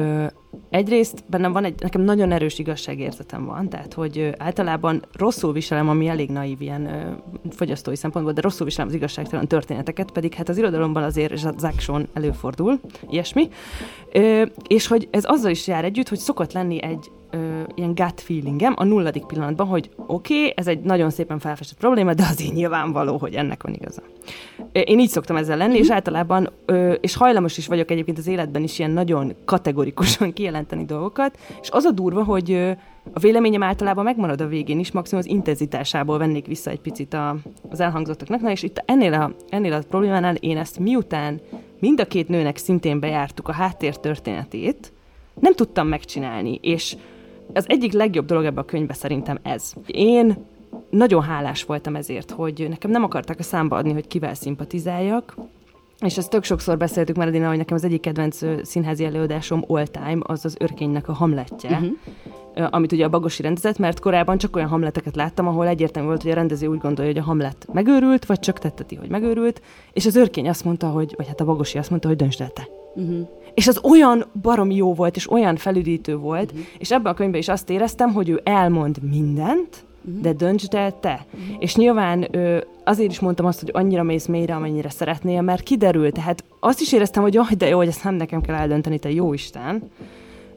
egyrészt bennem van egy, nekem nagyon erős igazságérzetem van, tehát hogy általában rosszul viselem, ami elég naív ilyen fogyasztói szempontból, de rosszul viselem az igazságtalan történeteket, pedig hát az irodalomban azért az action előfordul, ilyesmi. És hogy ez azzal is jár együtt, hogy szokott lenni egy ö, ilyen gut feelingem a nulladik pillanatban, hogy oké, okay, ez egy nagyon szépen felfestett probléma, de azért nyilvánvaló, hogy ennek van igaza. Én így szoktam ezzel lenni, és általában, ö, és hajlamos is vagyok egyébként az életben is ilyen nagyon kategorikusan (laughs) kijelenteni dolgokat, és az a durva, hogy ö, a véleményem általában megmarad a végén is, maximum az intenzitásából vennék vissza egy picit a, az elhangzottaknak. Na és itt ennél a, ennél a problémánál én ezt miután mind a két nőnek szintén bejártuk a háttér történetét, nem tudtam megcsinálni, és az egyik legjobb dolog ebben a könyvben szerintem ez. Én nagyon hálás voltam ezért, hogy nekem nem akartak a számba adni, hogy kivel szimpatizáljak, és ezt tök sokszor beszéltük már, Edina, hogy nekem az egyik kedvenc színházi előadásom all time, az az örkénynek a hamletje, uh-huh. amit ugye a Bagosi rendezett, mert korábban csak olyan hamleteket láttam, ahol egyértelmű volt, hogy a rendező úgy gondolja, hogy a hamlet megőrült, vagy csak tetteti, hogy megőrült, és az örkény azt mondta, hogy, vagy hát a Bagosi azt mondta, hogy döntsd el te. Uh-huh. És az olyan baromi jó volt, és olyan felüdítő volt, uh-huh. és ebben a könyvben is azt éreztem, hogy ő elmond mindent, uh-huh. de döntsd el te. Uh-huh. És nyilván ö, azért is mondtam azt, hogy annyira mész mélyre, amennyire szeretnél, mert kiderült. Tehát azt is éreztem, hogy jaj, de jó, hogy ezt nem nekem kell eldönteni, te jó Isten.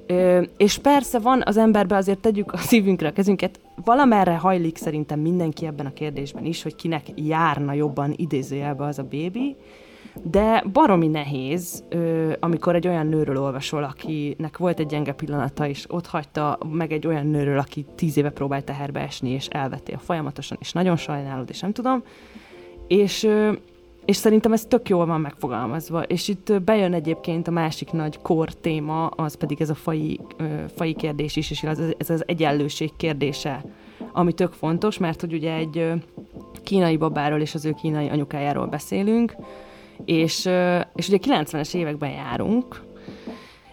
Ö, és persze van az emberbe, azért tegyük a szívünkre a kezünket, valamerre hajlik szerintem mindenki ebben a kérdésben is, hogy kinek járna jobban idézőjelbe az a bébi, de baromi nehéz, amikor egy olyan nőről olvasol, akinek volt egy gyenge pillanata, és ott hagyta meg egy olyan nőről, aki tíz éve próbált teherbe esni, és elvettél folyamatosan, és nagyon sajnálod, és nem tudom. És, és szerintem ez tök jól van megfogalmazva. És itt bejön egyébként a másik nagy kor téma, az pedig ez a fai, fai kérdés is, és ez, ez az egyenlőség kérdése, ami tök fontos, mert hogy ugye egy kínai babáról és az ő kínai anyukájáról beszélünk, és, és ugye 90-es években járunk,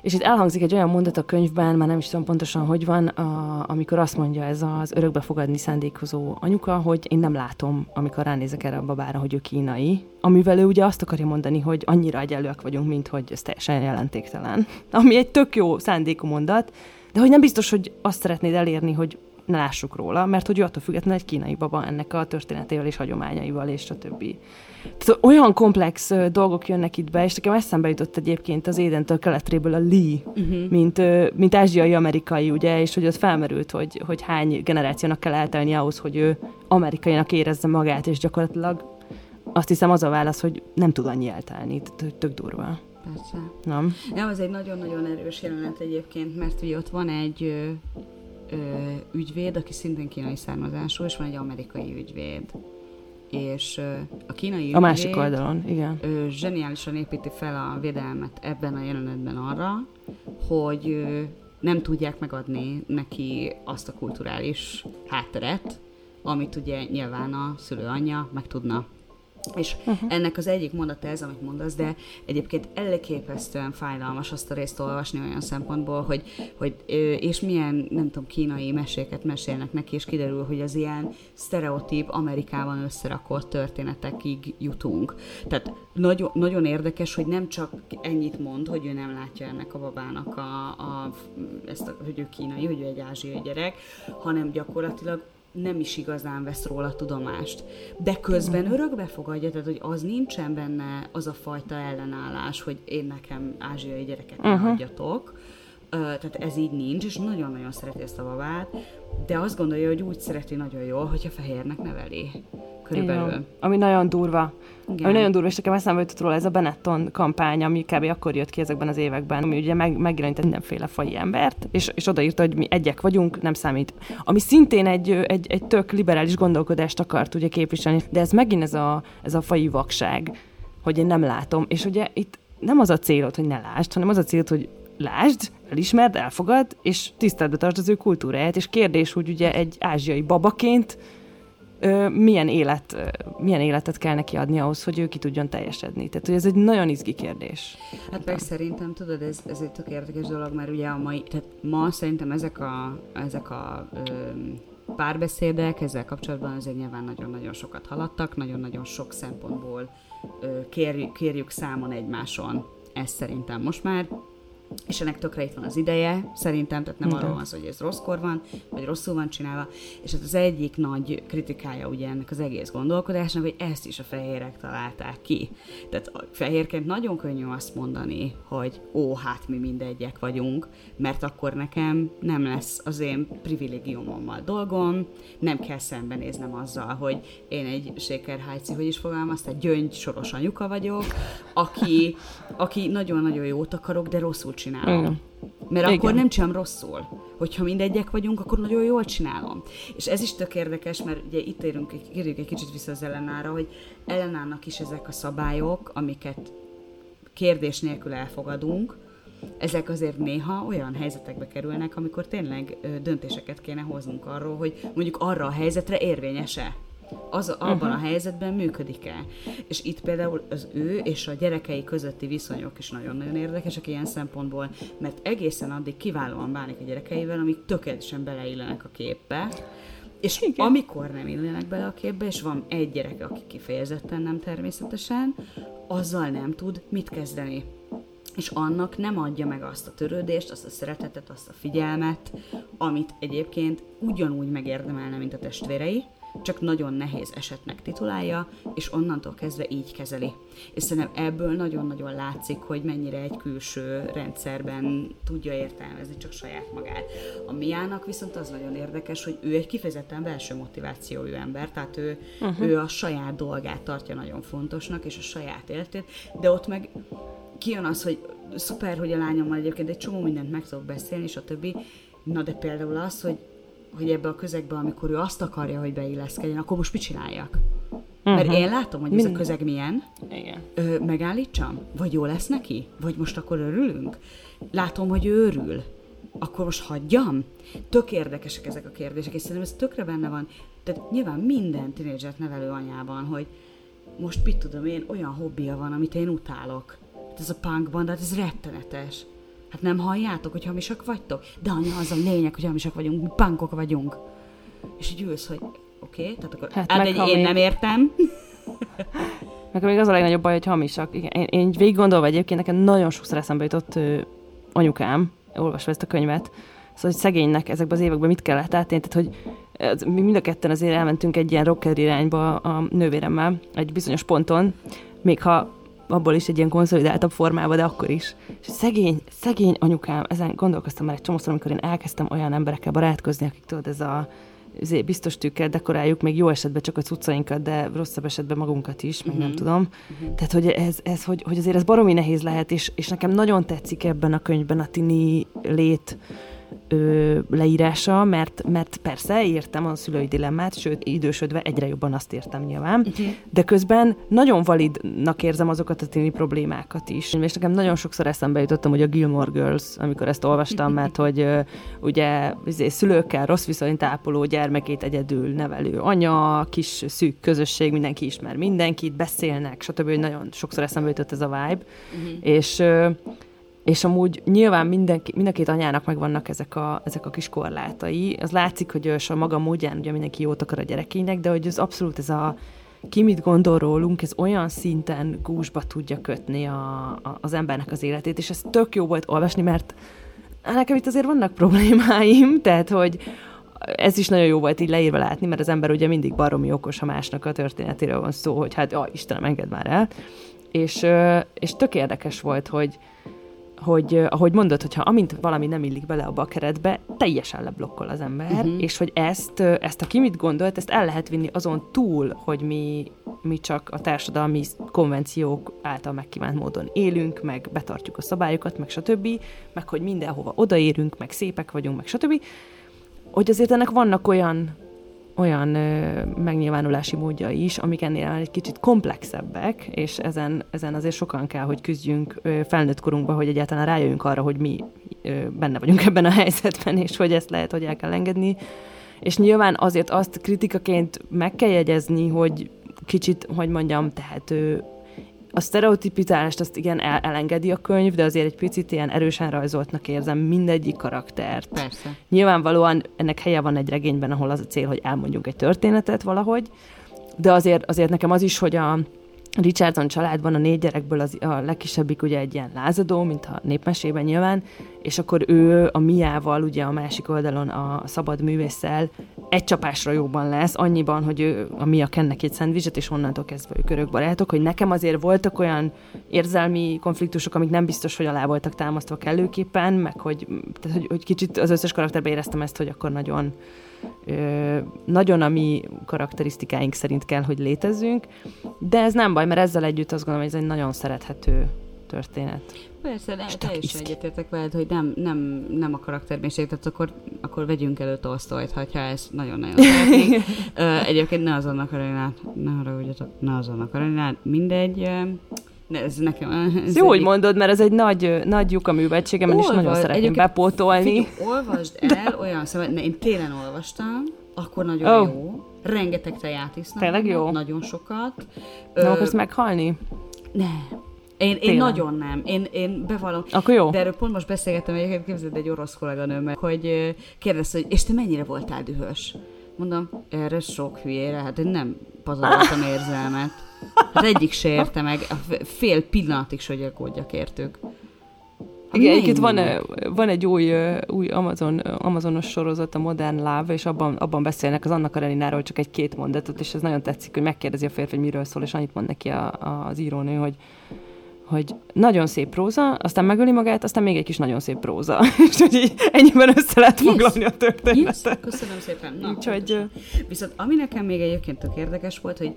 és itt elhangzik egy olyan mondat a könyvben, már nem is tudom pontosan, hogy van, a, amikor azt mondja ez az örökbefogadni szándékozó anyuka, hogy én nem látom, amikor ránézek erre a babára, hogy ő kínai, amivel ő ugye azt akarja mondani, hogy annyira egyenlőek vagyunk, mint hogy ez teljesen jelentéktelen. Ami egy tök jó szándékú mondat, de hogy nem biztos, hogy azt szeretnéd elérni, hogy ne lássuk róla, mert hogy ő attól függetlenül egy kínai baba ennek a történetével és hagyományaival és a többi. Tehát olyan komplex dolgok jönnek itt be, és nekem eszembe jutott egyébként az Édentől keletréből a Lee, uh-huh. mint, mint ázsiai-amerikai, ugye, és hogy ott felmerült, hogy, hogy hány generációnak kell eltelni ahhoz, hogy ő amerikainak érezze magát, és gyakorlatilag azt hiszem az a válasz, hogy nem tud annyi eltelni, tök durva. Persze. Nem? Nem, az egy nagyon-nagyon erős jelenet egyébként, mert ugye ott van egy ö, ö, ügyvéd, aki szintén kínai származású, és van egy amerikai ügyvéd és a kínai A másik oldalon, igen. Ő zseniálisan építi fel a védelmet ebben a jelenetben arra, hogy nem tudják megadni neki azt a kulturális hátteret, amit ugye nyilván a szülő anyja meg tudna és uh-huh. ennek az egyik mondata ez, amit mondasz, de egyébként elképesztően fájdalmas azt a részt olvasni olyan szempontból, hogy, hogy és milyen, nem tudom, kínai meséket mesélnek neki, és kiderül, hogy az ilyen sztereotíp Amerikában összerakott történetekig jutunk. Tehát nagyon, nagyon érdekes, hogy nem csak ennyit mond, hogy ő nem látja ennek a babának a, a, ezt a, hogy ő kínai, hogy ő egy ázsiai gyerek, hanem gyakorlatilag nem is igazán vesz róla tudomást. De közben örökbe fogadja, tehát hogy az nincsen benne az a fajta ellenállás, hogy én nekem ázsiai gyereket uh-huh. adjatok. Tehát ez így nincs, és nagyon-nagyon szereti ezt a babát, de azt gondolja, hogy úgy szereti nagyon jól, hogyha fehérnek neveli körülbelül. Igen. Ami nagyon durva. Igen. Ami nagyon durva, és nekem eszembe jutott róla ez a Benetton kampány, ami kb. akkor jött ki ezekben az években, ami ugye meg, megjelent mindenféle fai embert, és, és odaírta, hogy mi egyek vagyunk, nem számít. Ami szintén egy, egy, egy tök liberális gondolkodást akart ugye képviselni, de ez megint ez a, ez a fai vakság, hogy én nem látom, és ugye itt nem az a célod, hogy ne lásd, hanem az a célod, hogy lásd, elismerd, elfogad, és tiszteletbe tartsd az ő kultúráját, és kérdés, hogy ugye egy ázsiai babaként ö, milyen, élet, ö, milyen életet kell neki adni ahhoz, hogy ő ki tudjon teljesedni. Tehát, hogy ez egy nagyon izgi kérdés. Hát meg szerintem, tudod, ez, ez egy tök érdekes dolog, mert ugye a mai, tehát ma szerintem ezek a, ezek a ö, párbeszédek ezzel kapcsolatban azért nyilván nagyon-nagyon sokat haladtak, nagyon-nagyon sok szempontból ö, kérjük, kérjük számon egymáson ezt szerintem most már, és ennek tökre itt van az ideje, szerintem, tehát nem Igen. arról van szó, hogy ez rosszkor van, vagy rosszul van csinálva, és hát az egyik nagy kritikája ugye ennek az egész gondolkodásnak, hogy ezt is a fehérek találták ki. Tehát a fehérként nagyon könnyű azt mondani, hogy ó, hát mi mindegyek vagyunk, mert akkor nekem nem lesz az én privilégiumommal dolgom, nem kell szembenéznem azzal, hogy én egy sékerhájci, hogy is fogalmazta, gyöngy soros anyuka vagyok, aki, aki nagyon-nagyon jót akarok, de rosszul csinálom. Igen. Mert Igen. akkor nem csinálom rosszul. Hogyha mindegyek vagyunk, akkor nagyon jól csinálom. És ez is tök érdekes, mert ugye itt érünk, érjük egy kicsit vissza az ellenára, hogy ellenának is ezek a szabályok, amiket kérdés nélkül elfogadunk, ezek azért néha olyan helyzetekbe kerülnek, amikor tényleg döntéseket kéne hoznunk arról, hogy mondjuk arra a helyzetre érvényese az abban uh-huh. a helyzetben működik-e. És itt például az ő és a gyerekei közötti viszonyok is nagyon-nagyon érdekesek ilyen szempontból, mert egészen addig kiválóan bánik a gyerekeivel, amik tökéletesen beleillenek a képbe, és Igen. amikor nem illenek bele a képbe, és van egy gyerek, aki kifejezetten nem természetesen, azzal nem tud mit kezdeni. És annak nem adja meg azt a törődést, azt a szeretetet, azt a figyelmet, amit egyébként ugyanúgy megérdemelne, mint a testvérei, csak nagyon nehéz esetnek titulálja, és onnantól kezdve így kezeli. És szerintem ebből nagyon-nagyon látszik, hogy mennyire egy külső rendszerben tudja értelmezni csak saját magát. A Miának viszont az nagyon érdekes, hogy ő egy kifejezetten belső motivációjú ember, tehát ő, uh-huh. ő a saját dolgát tartja nagyon fontosnak, és a saját életét, de ott meg kijön az, hogy szuper, hogy a lányommal egyébként egy csomó mindent meg tudok beszélni, és a többi. Na de például az, hogy hogy ebbe a közegbe, amikor ő azt akarja, hogy beilleszkedjen, akkor most mit csináljak? Uh-huh. Mert én látom, hogy ez a közeg milyen. Igen. Ö, megállítsam? Vagy jó lesz neki? Vagy most akkor örülünk? Látom, hogy ő örül. Akkor most hagyjam? Tök érdekesek ezek a kérdések, és szerintem ez tökre benne van. Tehát nyilván minden tinédzsert nevelő anyában, hogy most mit tudom én, olyan hobbija van, amit én utálok. Hát ez a punkban, de hát ez rettenetes. Hát nem halljátok, hogy hamisak vagytok? De anya, az a lényeg, hogy hamisak vagyunk, mi pankok vagyunk. És így ülsz, hogy oké, okay, tehát akkor hát, hát én még... nem értem. (laughs) Meg még az a legnagyobb baj, hogy hamisak. Igen, én, én végig gondolva egyébként nekem nagyon sokszor eszembe jutott ö, anyukám, olvasva ezt a könyvet, szóval, hogy szegénynek ezekben az években mit kellett átélni, tehát hogy mi mind a ketten azért elmentünk egy ilyen rocker irányba a nővéremmel egy bizonyos ponton, még ha abból is egy ilyen konszolidáltabb formában, de akkor is. És szegény, szegény anyukám, ezen gondolkoztam már egy csomószor, amikor én elkezdtem olyan emberekkel barátkozni, akik tudod, ez a biztos tűkkel dekoráljuk még jó esetben csak a cuccainkat, de rosszabb esetben magunkat is, meg uh-huh. nem mhm. tudom. Uh-huh. Tehát, hogy ez, ez hogy, hogy azért ez baromi nehéz lehet, és, és nekem nagyon tetszik ebben a könyvben a tini lét ö, leírása, mert, mert persze értem a szülői dilemmát, sőt, idősödve egyre jobban azt értem nyilván, uh-huh. de közben nagyon validnak érzem azokat a tini problémákat is. És nekem nagyon sokszor eszembe jutottam, hogy a Gilmore Girls, amikor ezt olvastam, mert hogy ö, ugye izé, szülőkkel rossz viszonyt ápoló gyermekét egyedül nevelő anya, kis szűk közösség, mindenki ismer mindenkit, beszélnek, stb. nagyon sokszor eszembe jutott ez a vibe. Uh-huh. És ö, és amúgy nyilván mindenki, mind a két anyának megvannak ezek a, ezek a kis korlátai. Az látszik, hogy a maga módján ugye mindenki jót akar a gyerekének, de hogy az abszolút ez a ki mit gondol rólunk, ez olyan szinten gúzsba tudja kötni a, a, az embernek az életét, és ez tök jó volt olvasni, mert nekem itt azért vannak problémáim, (laughs) tehát hogy ez is nagyon jó volt így leírva látni, mert az ember ugye mindig baromi okos, ha másnak a történetéről van szó, hogy hát, ja, Istenem, enged már el. És, és tök érdekes volt, hogy, hogy ahogy mondod, hogyha amint valami nem illik bele abba a keretbe, teljesen leblokkol az ember, uh-huh. és hogy ezt, ezt a ki mit gondolt, ezt el lehet vinni azon túl, hogy mi, mi csak a társadalmi konvenciók által megkívánt módon élünk, meg betartjuk a szabályokat, meg stb., meg hogy mindenhova odaérünk, meg szépek vagyunk, meg stb., hogy azért ennek vannak olyan olyan ö, megnyilvánulási módjai is, amik ennél egy kicsit komplexebbek, és ezen, ezen azért sokan kell, hogy küzdjünk ö, felnőtt korunkban, hogy egyáltalán rájöjjünk arra, hogy mi ö, benne vagyunk ebben a helyzetben, és hogy ezt lehet, hogy el kell engedni. és nyilván azért azt kritikaként meg kell jegyezni, hogy kicsit, hogy mondjam, tehát ő a sztereotipizálást azt igen el, elengedi a könyv, de azért egy picit ilyen erősen rajzoltnak érzem mindegyik karaktert. Persze. Nyilvánvalóan ennek helye van egy regényben, ahol az a cél, hogy elmondjunk egy történetet valahogy, de azért, azért nekem az is, hogy a, Richardson családban a négy gyerekből az, a legkisebbik ugye egy ilyen lázadó, mint a népmesében nyilván, és akkor ő a Miával, ugye a másik oldalon a szabad művésszel egy csapásra jóban lesz, annyiban, hogy ő, a Mia kennek egy szendvizset, és onnantól kezdve ők örök barátok, hogy nekem azért voltak olyan érzelmi konfliktusok, amik nem biztos, hogy alá voltak támasztva kellőképpen, meg hogy, tehát, hogy, hogy kicsit az összes karakterben éreztem ezt, hogy akkor nagyon ö, nagyon a mi karakterisztikáink szerint kell, hogy létezzünk, de ez nem baj, mert ezzel együtt azt gondolom, hogy ez egy nagyon szerethető történet. Persze, de teljesen egyetértek veled, hogy nem, nem, nem a karaktermészség, tehát akkor, akkor vegyünk elő Tolstoyt, ha ezt nagyon-nagyon (laughs) szeretnénk. Egyébként ne azon akarinát, ne haragudjatok, ne azon akarinát, mindegy. Ez nekem... Ez Jó, hogy mondod, mert ez egy nagy, nagy lyuk a művetségemen, és nagyon szeretném bepótolni. Figyelj, olvasd el olyan szóval, ne, én télen olvastam, akkor nagyon oh. jó. Rengeteg teját isznak. Tényleg jó? Nagyon sokat. Nem Ö, akarsz meghalni? Nem. Én, én nagyon nem. Én, én bevallom. Akkor jó. De erről pont most beszélgettem, egyébként képzeld egy orosz kolléganőmmel, hogy kérdezte, hogy és te mennyire voltál dühös? Mondom, erre sok hülyére, hát én nem pazaroltam (laughs) érzelmet. Hát egyik se érte meg, fél pillanatig se aggódjak értük. Igen, egyébként van, van egy új, új Amazon, Amazonos sorozat, a Modern Love, és abban, abban beszélnek az Anna Karenináról csak egy-két mondatot, és ez nagyon tetszik, hogy megkérdezi a férfi, hogy miről szól, és annyit mond neki a, a, az írónő, hogy hogy nagyon szép próza, aztán megöli magát, aztán még egy kis nagyon szép próza. (laughs) és hogy így ennyiben össze lehet yes. foglalni a történetet. Yes. Köszönöm szépen. Na, Úgyhogy... Viszont ami nekem még egyébként tök érdekes volt, hogy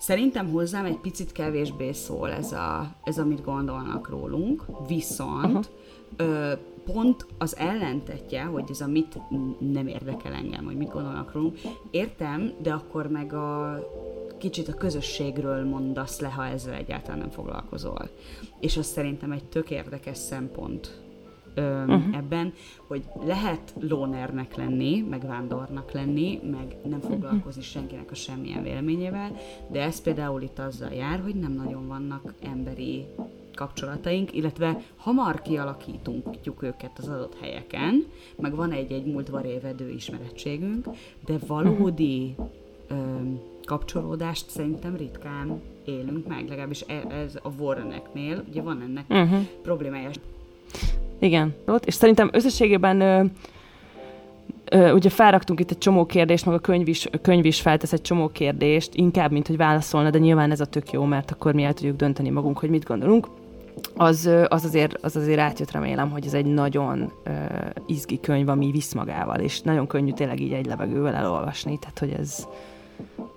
Szerintem hozzám egy picit kevésbé szól ez, a, ez amit gondolnak rólunk, viszont ö, pont az ellentetje, hogy ez a mit nem érdekel engem, hogy mit gondolnak rólunk, értem, de akkor meg a kicsit a közösségről mondasz le, ha ezzel egyáltalán nem foglalkozol. És az szerintem egy tök érdekes szempont uh-huh. ebben, hogy lehet lónernek lenni, meg vándornak lenni, meg nem foglalkozni senkinek a semmilyen véleményével, de ez például itt azzal jár, hogy nem nagyon vannak emberi kapcsolataink, illetve hamar kialakítunk őket az adott helyeken, meg van egy-egy múltva révedő ismerettségünk, de valódi ö, kapcsolódást szerintem ritkán élünk meg, legalábbis e, ez a Warreneknél, ugye van ennek uh-huh. problémája. Igen, ott, és szerintem összességében ö, ö, ugye felraktunk itt egy csomó kérdést, meg a könyv is, könyv is feltesz egy csomó kérdést, inkább, mint hogy válaszolna, de nyilván ez a tök jó, mert akkor mi el tudjuk dönteni magunk, hogy mit gondolunk. Az, az, azért, az azért átjött, remélem, hogy ez egy nagyon ö, izgi könyv, ami visz magával, és nagyon könnyű tényleg így egy levegővel elolvasni, tehát hogy ez,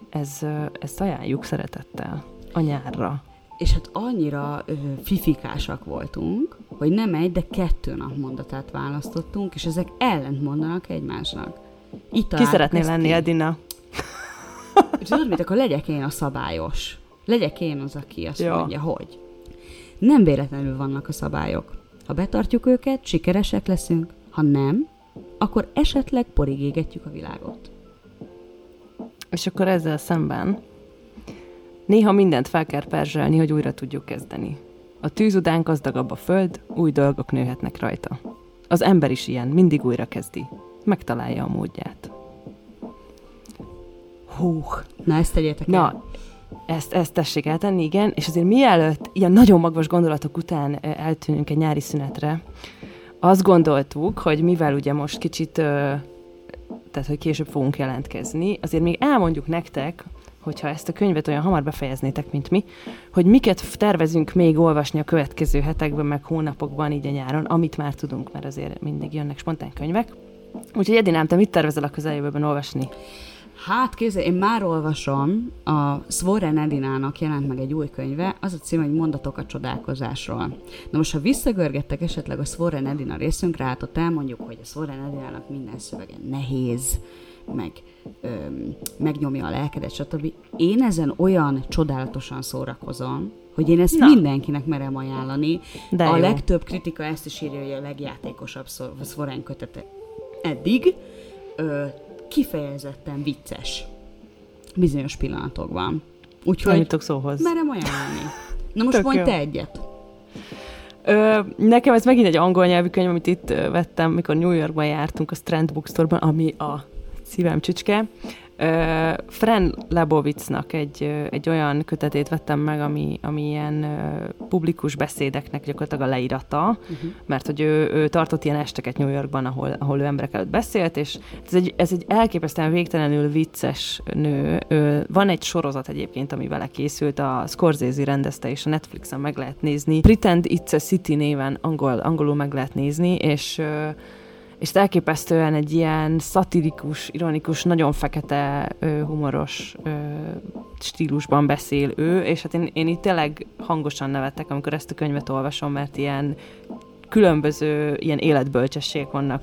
ez, ezt ajánljuk szeretettel a nyárra és hát annyira ö, fifikásak voltunk, hogy nem egy, de kettő nap mondatát választottunk, és ezek ellent mondanak egymásnak. Itt Ki szeretné lenni. Edina? Tudod mit, akkor legyek én a szabályos. Legyek én az, aki azt ja. mondja, hogy nem véletlenül vannak a szabályok. Ha betartjuk őket, sikeresek leszünk, ha nem, akkor esetleg porig égetjük a világot. És akkor ezzel szemben Néha mindent fel kell perzselni, hogy újra tudjuk kezdeni. A tűz után gazdagabb a föld, új dolgok nőhetnek rajta. Az ember is ilyen, mindig újra kezdi. Megtalálja a módját. Hú. Na, ezt tegyétek el. Na, ezt, ezt tessék eltenni, igen, és azért mielőtt ilyen nagyon magvas gondolatok után eltűnünk egy nyári szünetre, azt gondoltuk, hogy mivel ugye most kicsit, tehát hogy később fogunk jelentkezni, azért még elmondjuk nektek, hogyha ezt a könyvet olyan hamar befejeznétek, mint mi, hogy miket tervezünk még olvasni a következő hetekben, meg hónapokban, így a nyáron, amit már tudunk, mert azért mindig jönnek spontán könyvek. Úgyhogy Edinám, te mit tervezel a közeljövőben olvasni? Hát képzelj, én már olvasom, a Svoren Edinának jelent meg egy új könyve, az a cím, hogy Mondatok a csodálkozásról. Na most, ha visszagörgettek esetleg a Svoren Edina részünkre, hát ott elmondjuk, hogy a Svoren Edinának minden szövege nehéz, meg öm, megnyomja a lelkedet, stb. Én ezen olyan csodálatosan szórakozom, hogy én ezt Na. mindenkinek merem ajánlani. De a jó. legtöbb kritika ezt is írja, hogy a legjátékosabb Szvorán kötete eddig. Ö, kifejezetten vicces bizonyos pillanatokban. Úgyhogy szóhoz. merem ajánlani. Na (laughs) most Tök mondj jó. te egyet. Ö, nekem ez megint egy angol nyelvű könyv, amit itt ö, vettem, mikor New Yorkban jártunk a Strand Bookstore-ban, ami a szívem csücske. Ö, Fran Lebovitznak egy, ö, egy olyan kötetét vettem meg, ami, ami ilyen ö, publikus beszédeknek gyakorlatilag a leírata, uh-huh. mert hogy ő, ő tartott ilyen esteket New Yorkban, ahol, ahol ő emberek előtt beszélt, és ez egy, ez egy elképesztően végtelenül vicces nő. Ő, van egy sorozat egyébként, ami vele készült, a Scorsese rendezte, és a Netflixen meg lehet nézni. Pretend It's a City néven angol, angolul meg lehet nézni, és ö, és elképesztően egy ilyen szatirikus, ironikus, nagyon fekete, humoros stílusban beszél ő, és hát én, én itt tényleg hangosan nevettek, amikor ezt a könyvet olvasom, mert ilyen különböző ilyen életbölcsességek vannak,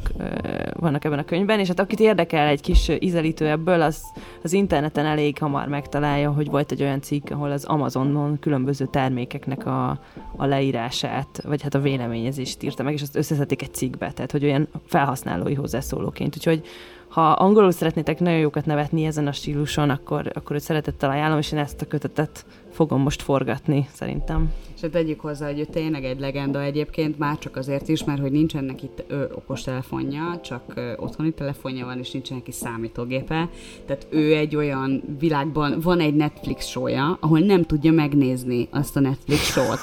vannak ebben a könyvben, és hát akit érdekel egy kis ízelítő ebből, az az interneten elég hamar megtalálja, hogy volt egy olyan cikk, ahol az Amazonon különböző termékeknek a, a leírását, vagy hát a véleményezést írta meg, és azt összeszedték egy cikkbe, tehát hogy olyan felhasználói hozzászólóként. Úgyhogy ha angolul szeretnétek nagyon jókat nevetni ezen a stíluson, akkor, akkor őt szeretettel ajánlom, és én ezt a kötetet fogom most forgatni, szerintem. És hát tegyük hozzá, hogy ő tényleg egy legenda egyébként, már csak azért is, mert hogy nincsen neki okos telefonja, csak ö, otthoni telefonja van, és nincsen neki számítógépe. Tehát ő egy olyan világban, van egy Netflix sója, ahol nem tudja megnézni azt a Netflix sót.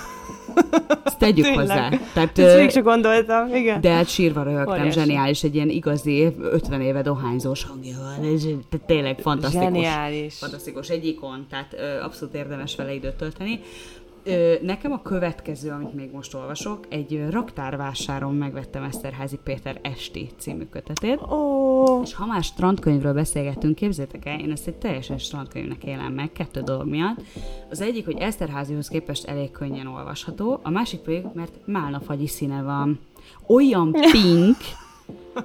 Ezt tegyük Tényleg. hozzá. Tehát, Ezt még sem gondoltam, igen. de hát sírva röhögtem, zseniális, egy ilyen igazi 50 éve dohányzós hangja van, tehát tényleg fantasztikus. Zseniális. Fantasztikus, egy ikon, tehát abszolút érdemes vele időt tölteni. Nekem a következő, amit még most olvasok, egy raktárvásáron megvettem Eszterházi Péter Esti című kötetét. Ó, És ha már strandkönyvről beszélgettünk, képzétek el, én ezt egy teljesen strandkönyvnek élem meg, kettő dolog miatt. Az egyik, hogy Eszterházihoz képest elég könnyen olvasható, a másik pedig, mert málnafagyi színe van. Olyan (laughs) pink,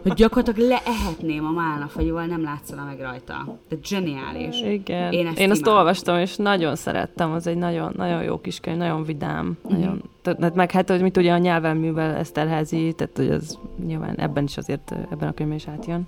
hogy gyakorlatilag leehetném a málnafagyival, nem látszana meg rajta. Tehát zseniális. igen. Én ezt Én azt imádom. olvastam, és nagyon szerettem, az egy nagyon, nagyon jó kis könyv, nagyon vidám. Mhm. Mm-hmm. Nagyon, tehát meg hát, hogy mit ugye a nyelvelművel Eszterházi, tehát hogy az nyilván ebben is azért, ebben a könyvben is átjön.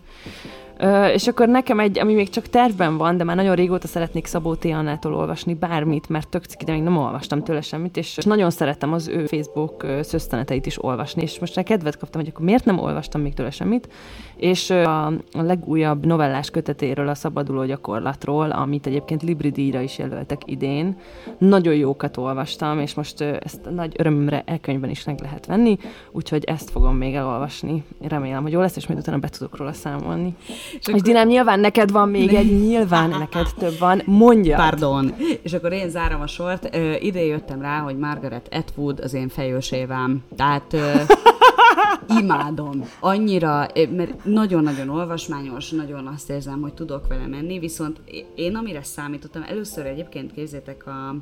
És akkor nekem egy, ami még csak tervben van, de már nagyon régóta szeretnék Szabó T. Annától olvasni bármit, mert tök ciki, de még nem olvastam tőle semmit, és nagyon szerettem az ő Facebook szöszteneteit is olvasni, és most már kedvet kaptam, hogy akkor miért nem olvastam még tőle semmit, és a, a legújabb novellás kötetéről, a szabaduló gyakorlatról, amit egyébként Libri díjra is jelöltek idén, nagyon jókat olvastam, és most ezt nagy örömömre e-könyvben is meg lehet venni, úgyhogy ezt fogom még elolvasni. Remélem, hogy jó lesz, és majd utána be tudok róla számolni. És És Dinám, nyilván neked van még egy, (laughs) nyilván neked több van. Mondja. Pardon. És akkor én zárom a sort. Ö, ide jöttem rá, hogy Margaret Atwood az én fejősévám. Tehát ö, (laughs) imádom. Annyira, mert nagyon-nagyon olvasmányos, nagyon azt érzem, hogy tudok vele menni, viszont én amire számítottam, először egyébként képzétek a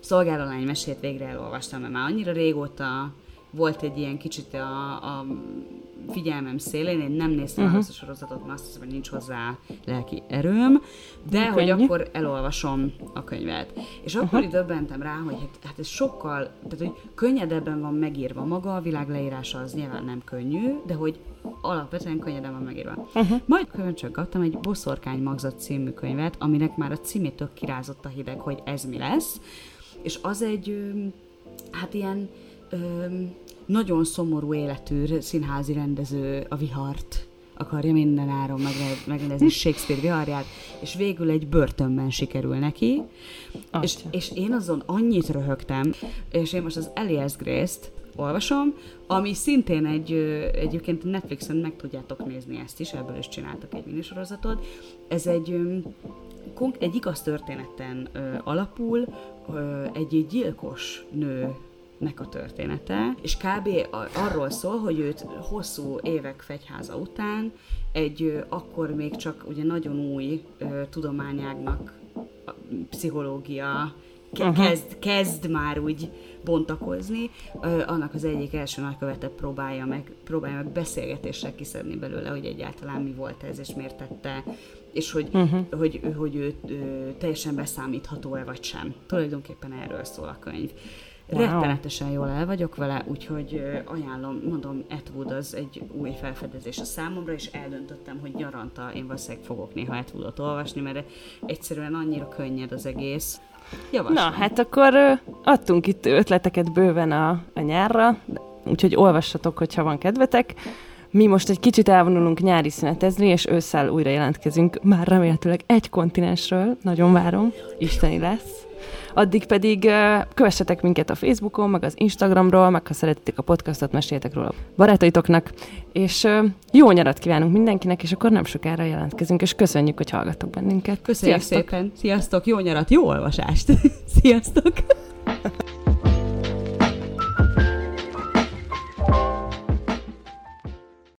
szolgálalány mesét végre elolvastam, mert már annyira régóta volt egy ilyen kicsit a, a figyelmem szélén, én nem néztem uh-huh. a sorozatot, mert azt hiszem, hogy nincs hozzá lelki erőm, de hogy Könnyű. akkor elolvasom a könyvet. És akkor uh-huh. döbbentem rá, hogy hát, hát ez sokkal, tehát hogy könnyedebben van megírva maga, a világ leírása az nyilván nem könnyű, de hogy alapvetően könnyedén van megírva. Uh-huh. Majd csak kaptam egy Boszorkány magzat című könyvet, aminek már a címétől kirázott a hideg, hogy ez mi lesz, és az egy, hát ilyen nagyon szomorú életű színházi rendező a vihart akarja minden áron megrendezni (laughs) Shakespeare viharját, és végül egy börtönben sikerül neki, és, Atya. és én azon annyit röhögtem, és én most az Elias Grace-t olvasom, ami szintén egy, egyébként Netflixen meg tudjátok nézni ezt is, ebből is csináltak egy minisorozatot. Ez egy, egy igaz történeten ö, alapul, ö, egy gyilkos nő nek a története, és kb. arról szól, hogy őt hosszú évek fegyháza után egy akkor még csak ugye nagyon új tudományágnak a pszichológia ke- kezd, kezd már úgy bontakozni, annak az egyik első nagykövete próbálja meg, próbálja meg beszélgetéssel kiszedni belőle, hogy egyáltalán mi volt ez, és miért tette, és hogy, uh-huh. hogy, hogy ő ö, teljesen beszámítható-e vagy sem. Tulajdonképpen erről szól a könyv. Wow. Rettenetesen jól el vagyok vele, úgyhogy ajánlom, mondom, Etwood az egy új felfedezés a számomra, és eldöntöttem, hogy nyaranta én valószínűleg fogok néha Etwoodot olvasni, mert egyszerűen annyira könnyed az egész. Javaslom. Na, hát akkor adtunk itt ötleteket bőven a, a nyárra, úgyhogy olvassatok, hogyha van kedvetek. Mi most egy kicsit elvonulunk nyári szünetezni, és ősszel újra jelentkezünk, már remélhetőleg egy kontinensről, nagyon várom, isteni lesz. Addig pedig kövessetek minket a Facebookon, meg az Instagramról, meg ha szeretitek a podcastot, meséljetek róla barátaitoknak, és jó nyarat kívánunk mindenkinek, és akkor nem sokára jelentkezünk, és köszönjük, hogy hallgatok bennünket. Köszönjük Sziasztok. szépen! Sziasztok! Jó nyarat, jó olvasást! (laughs) Sziasztok!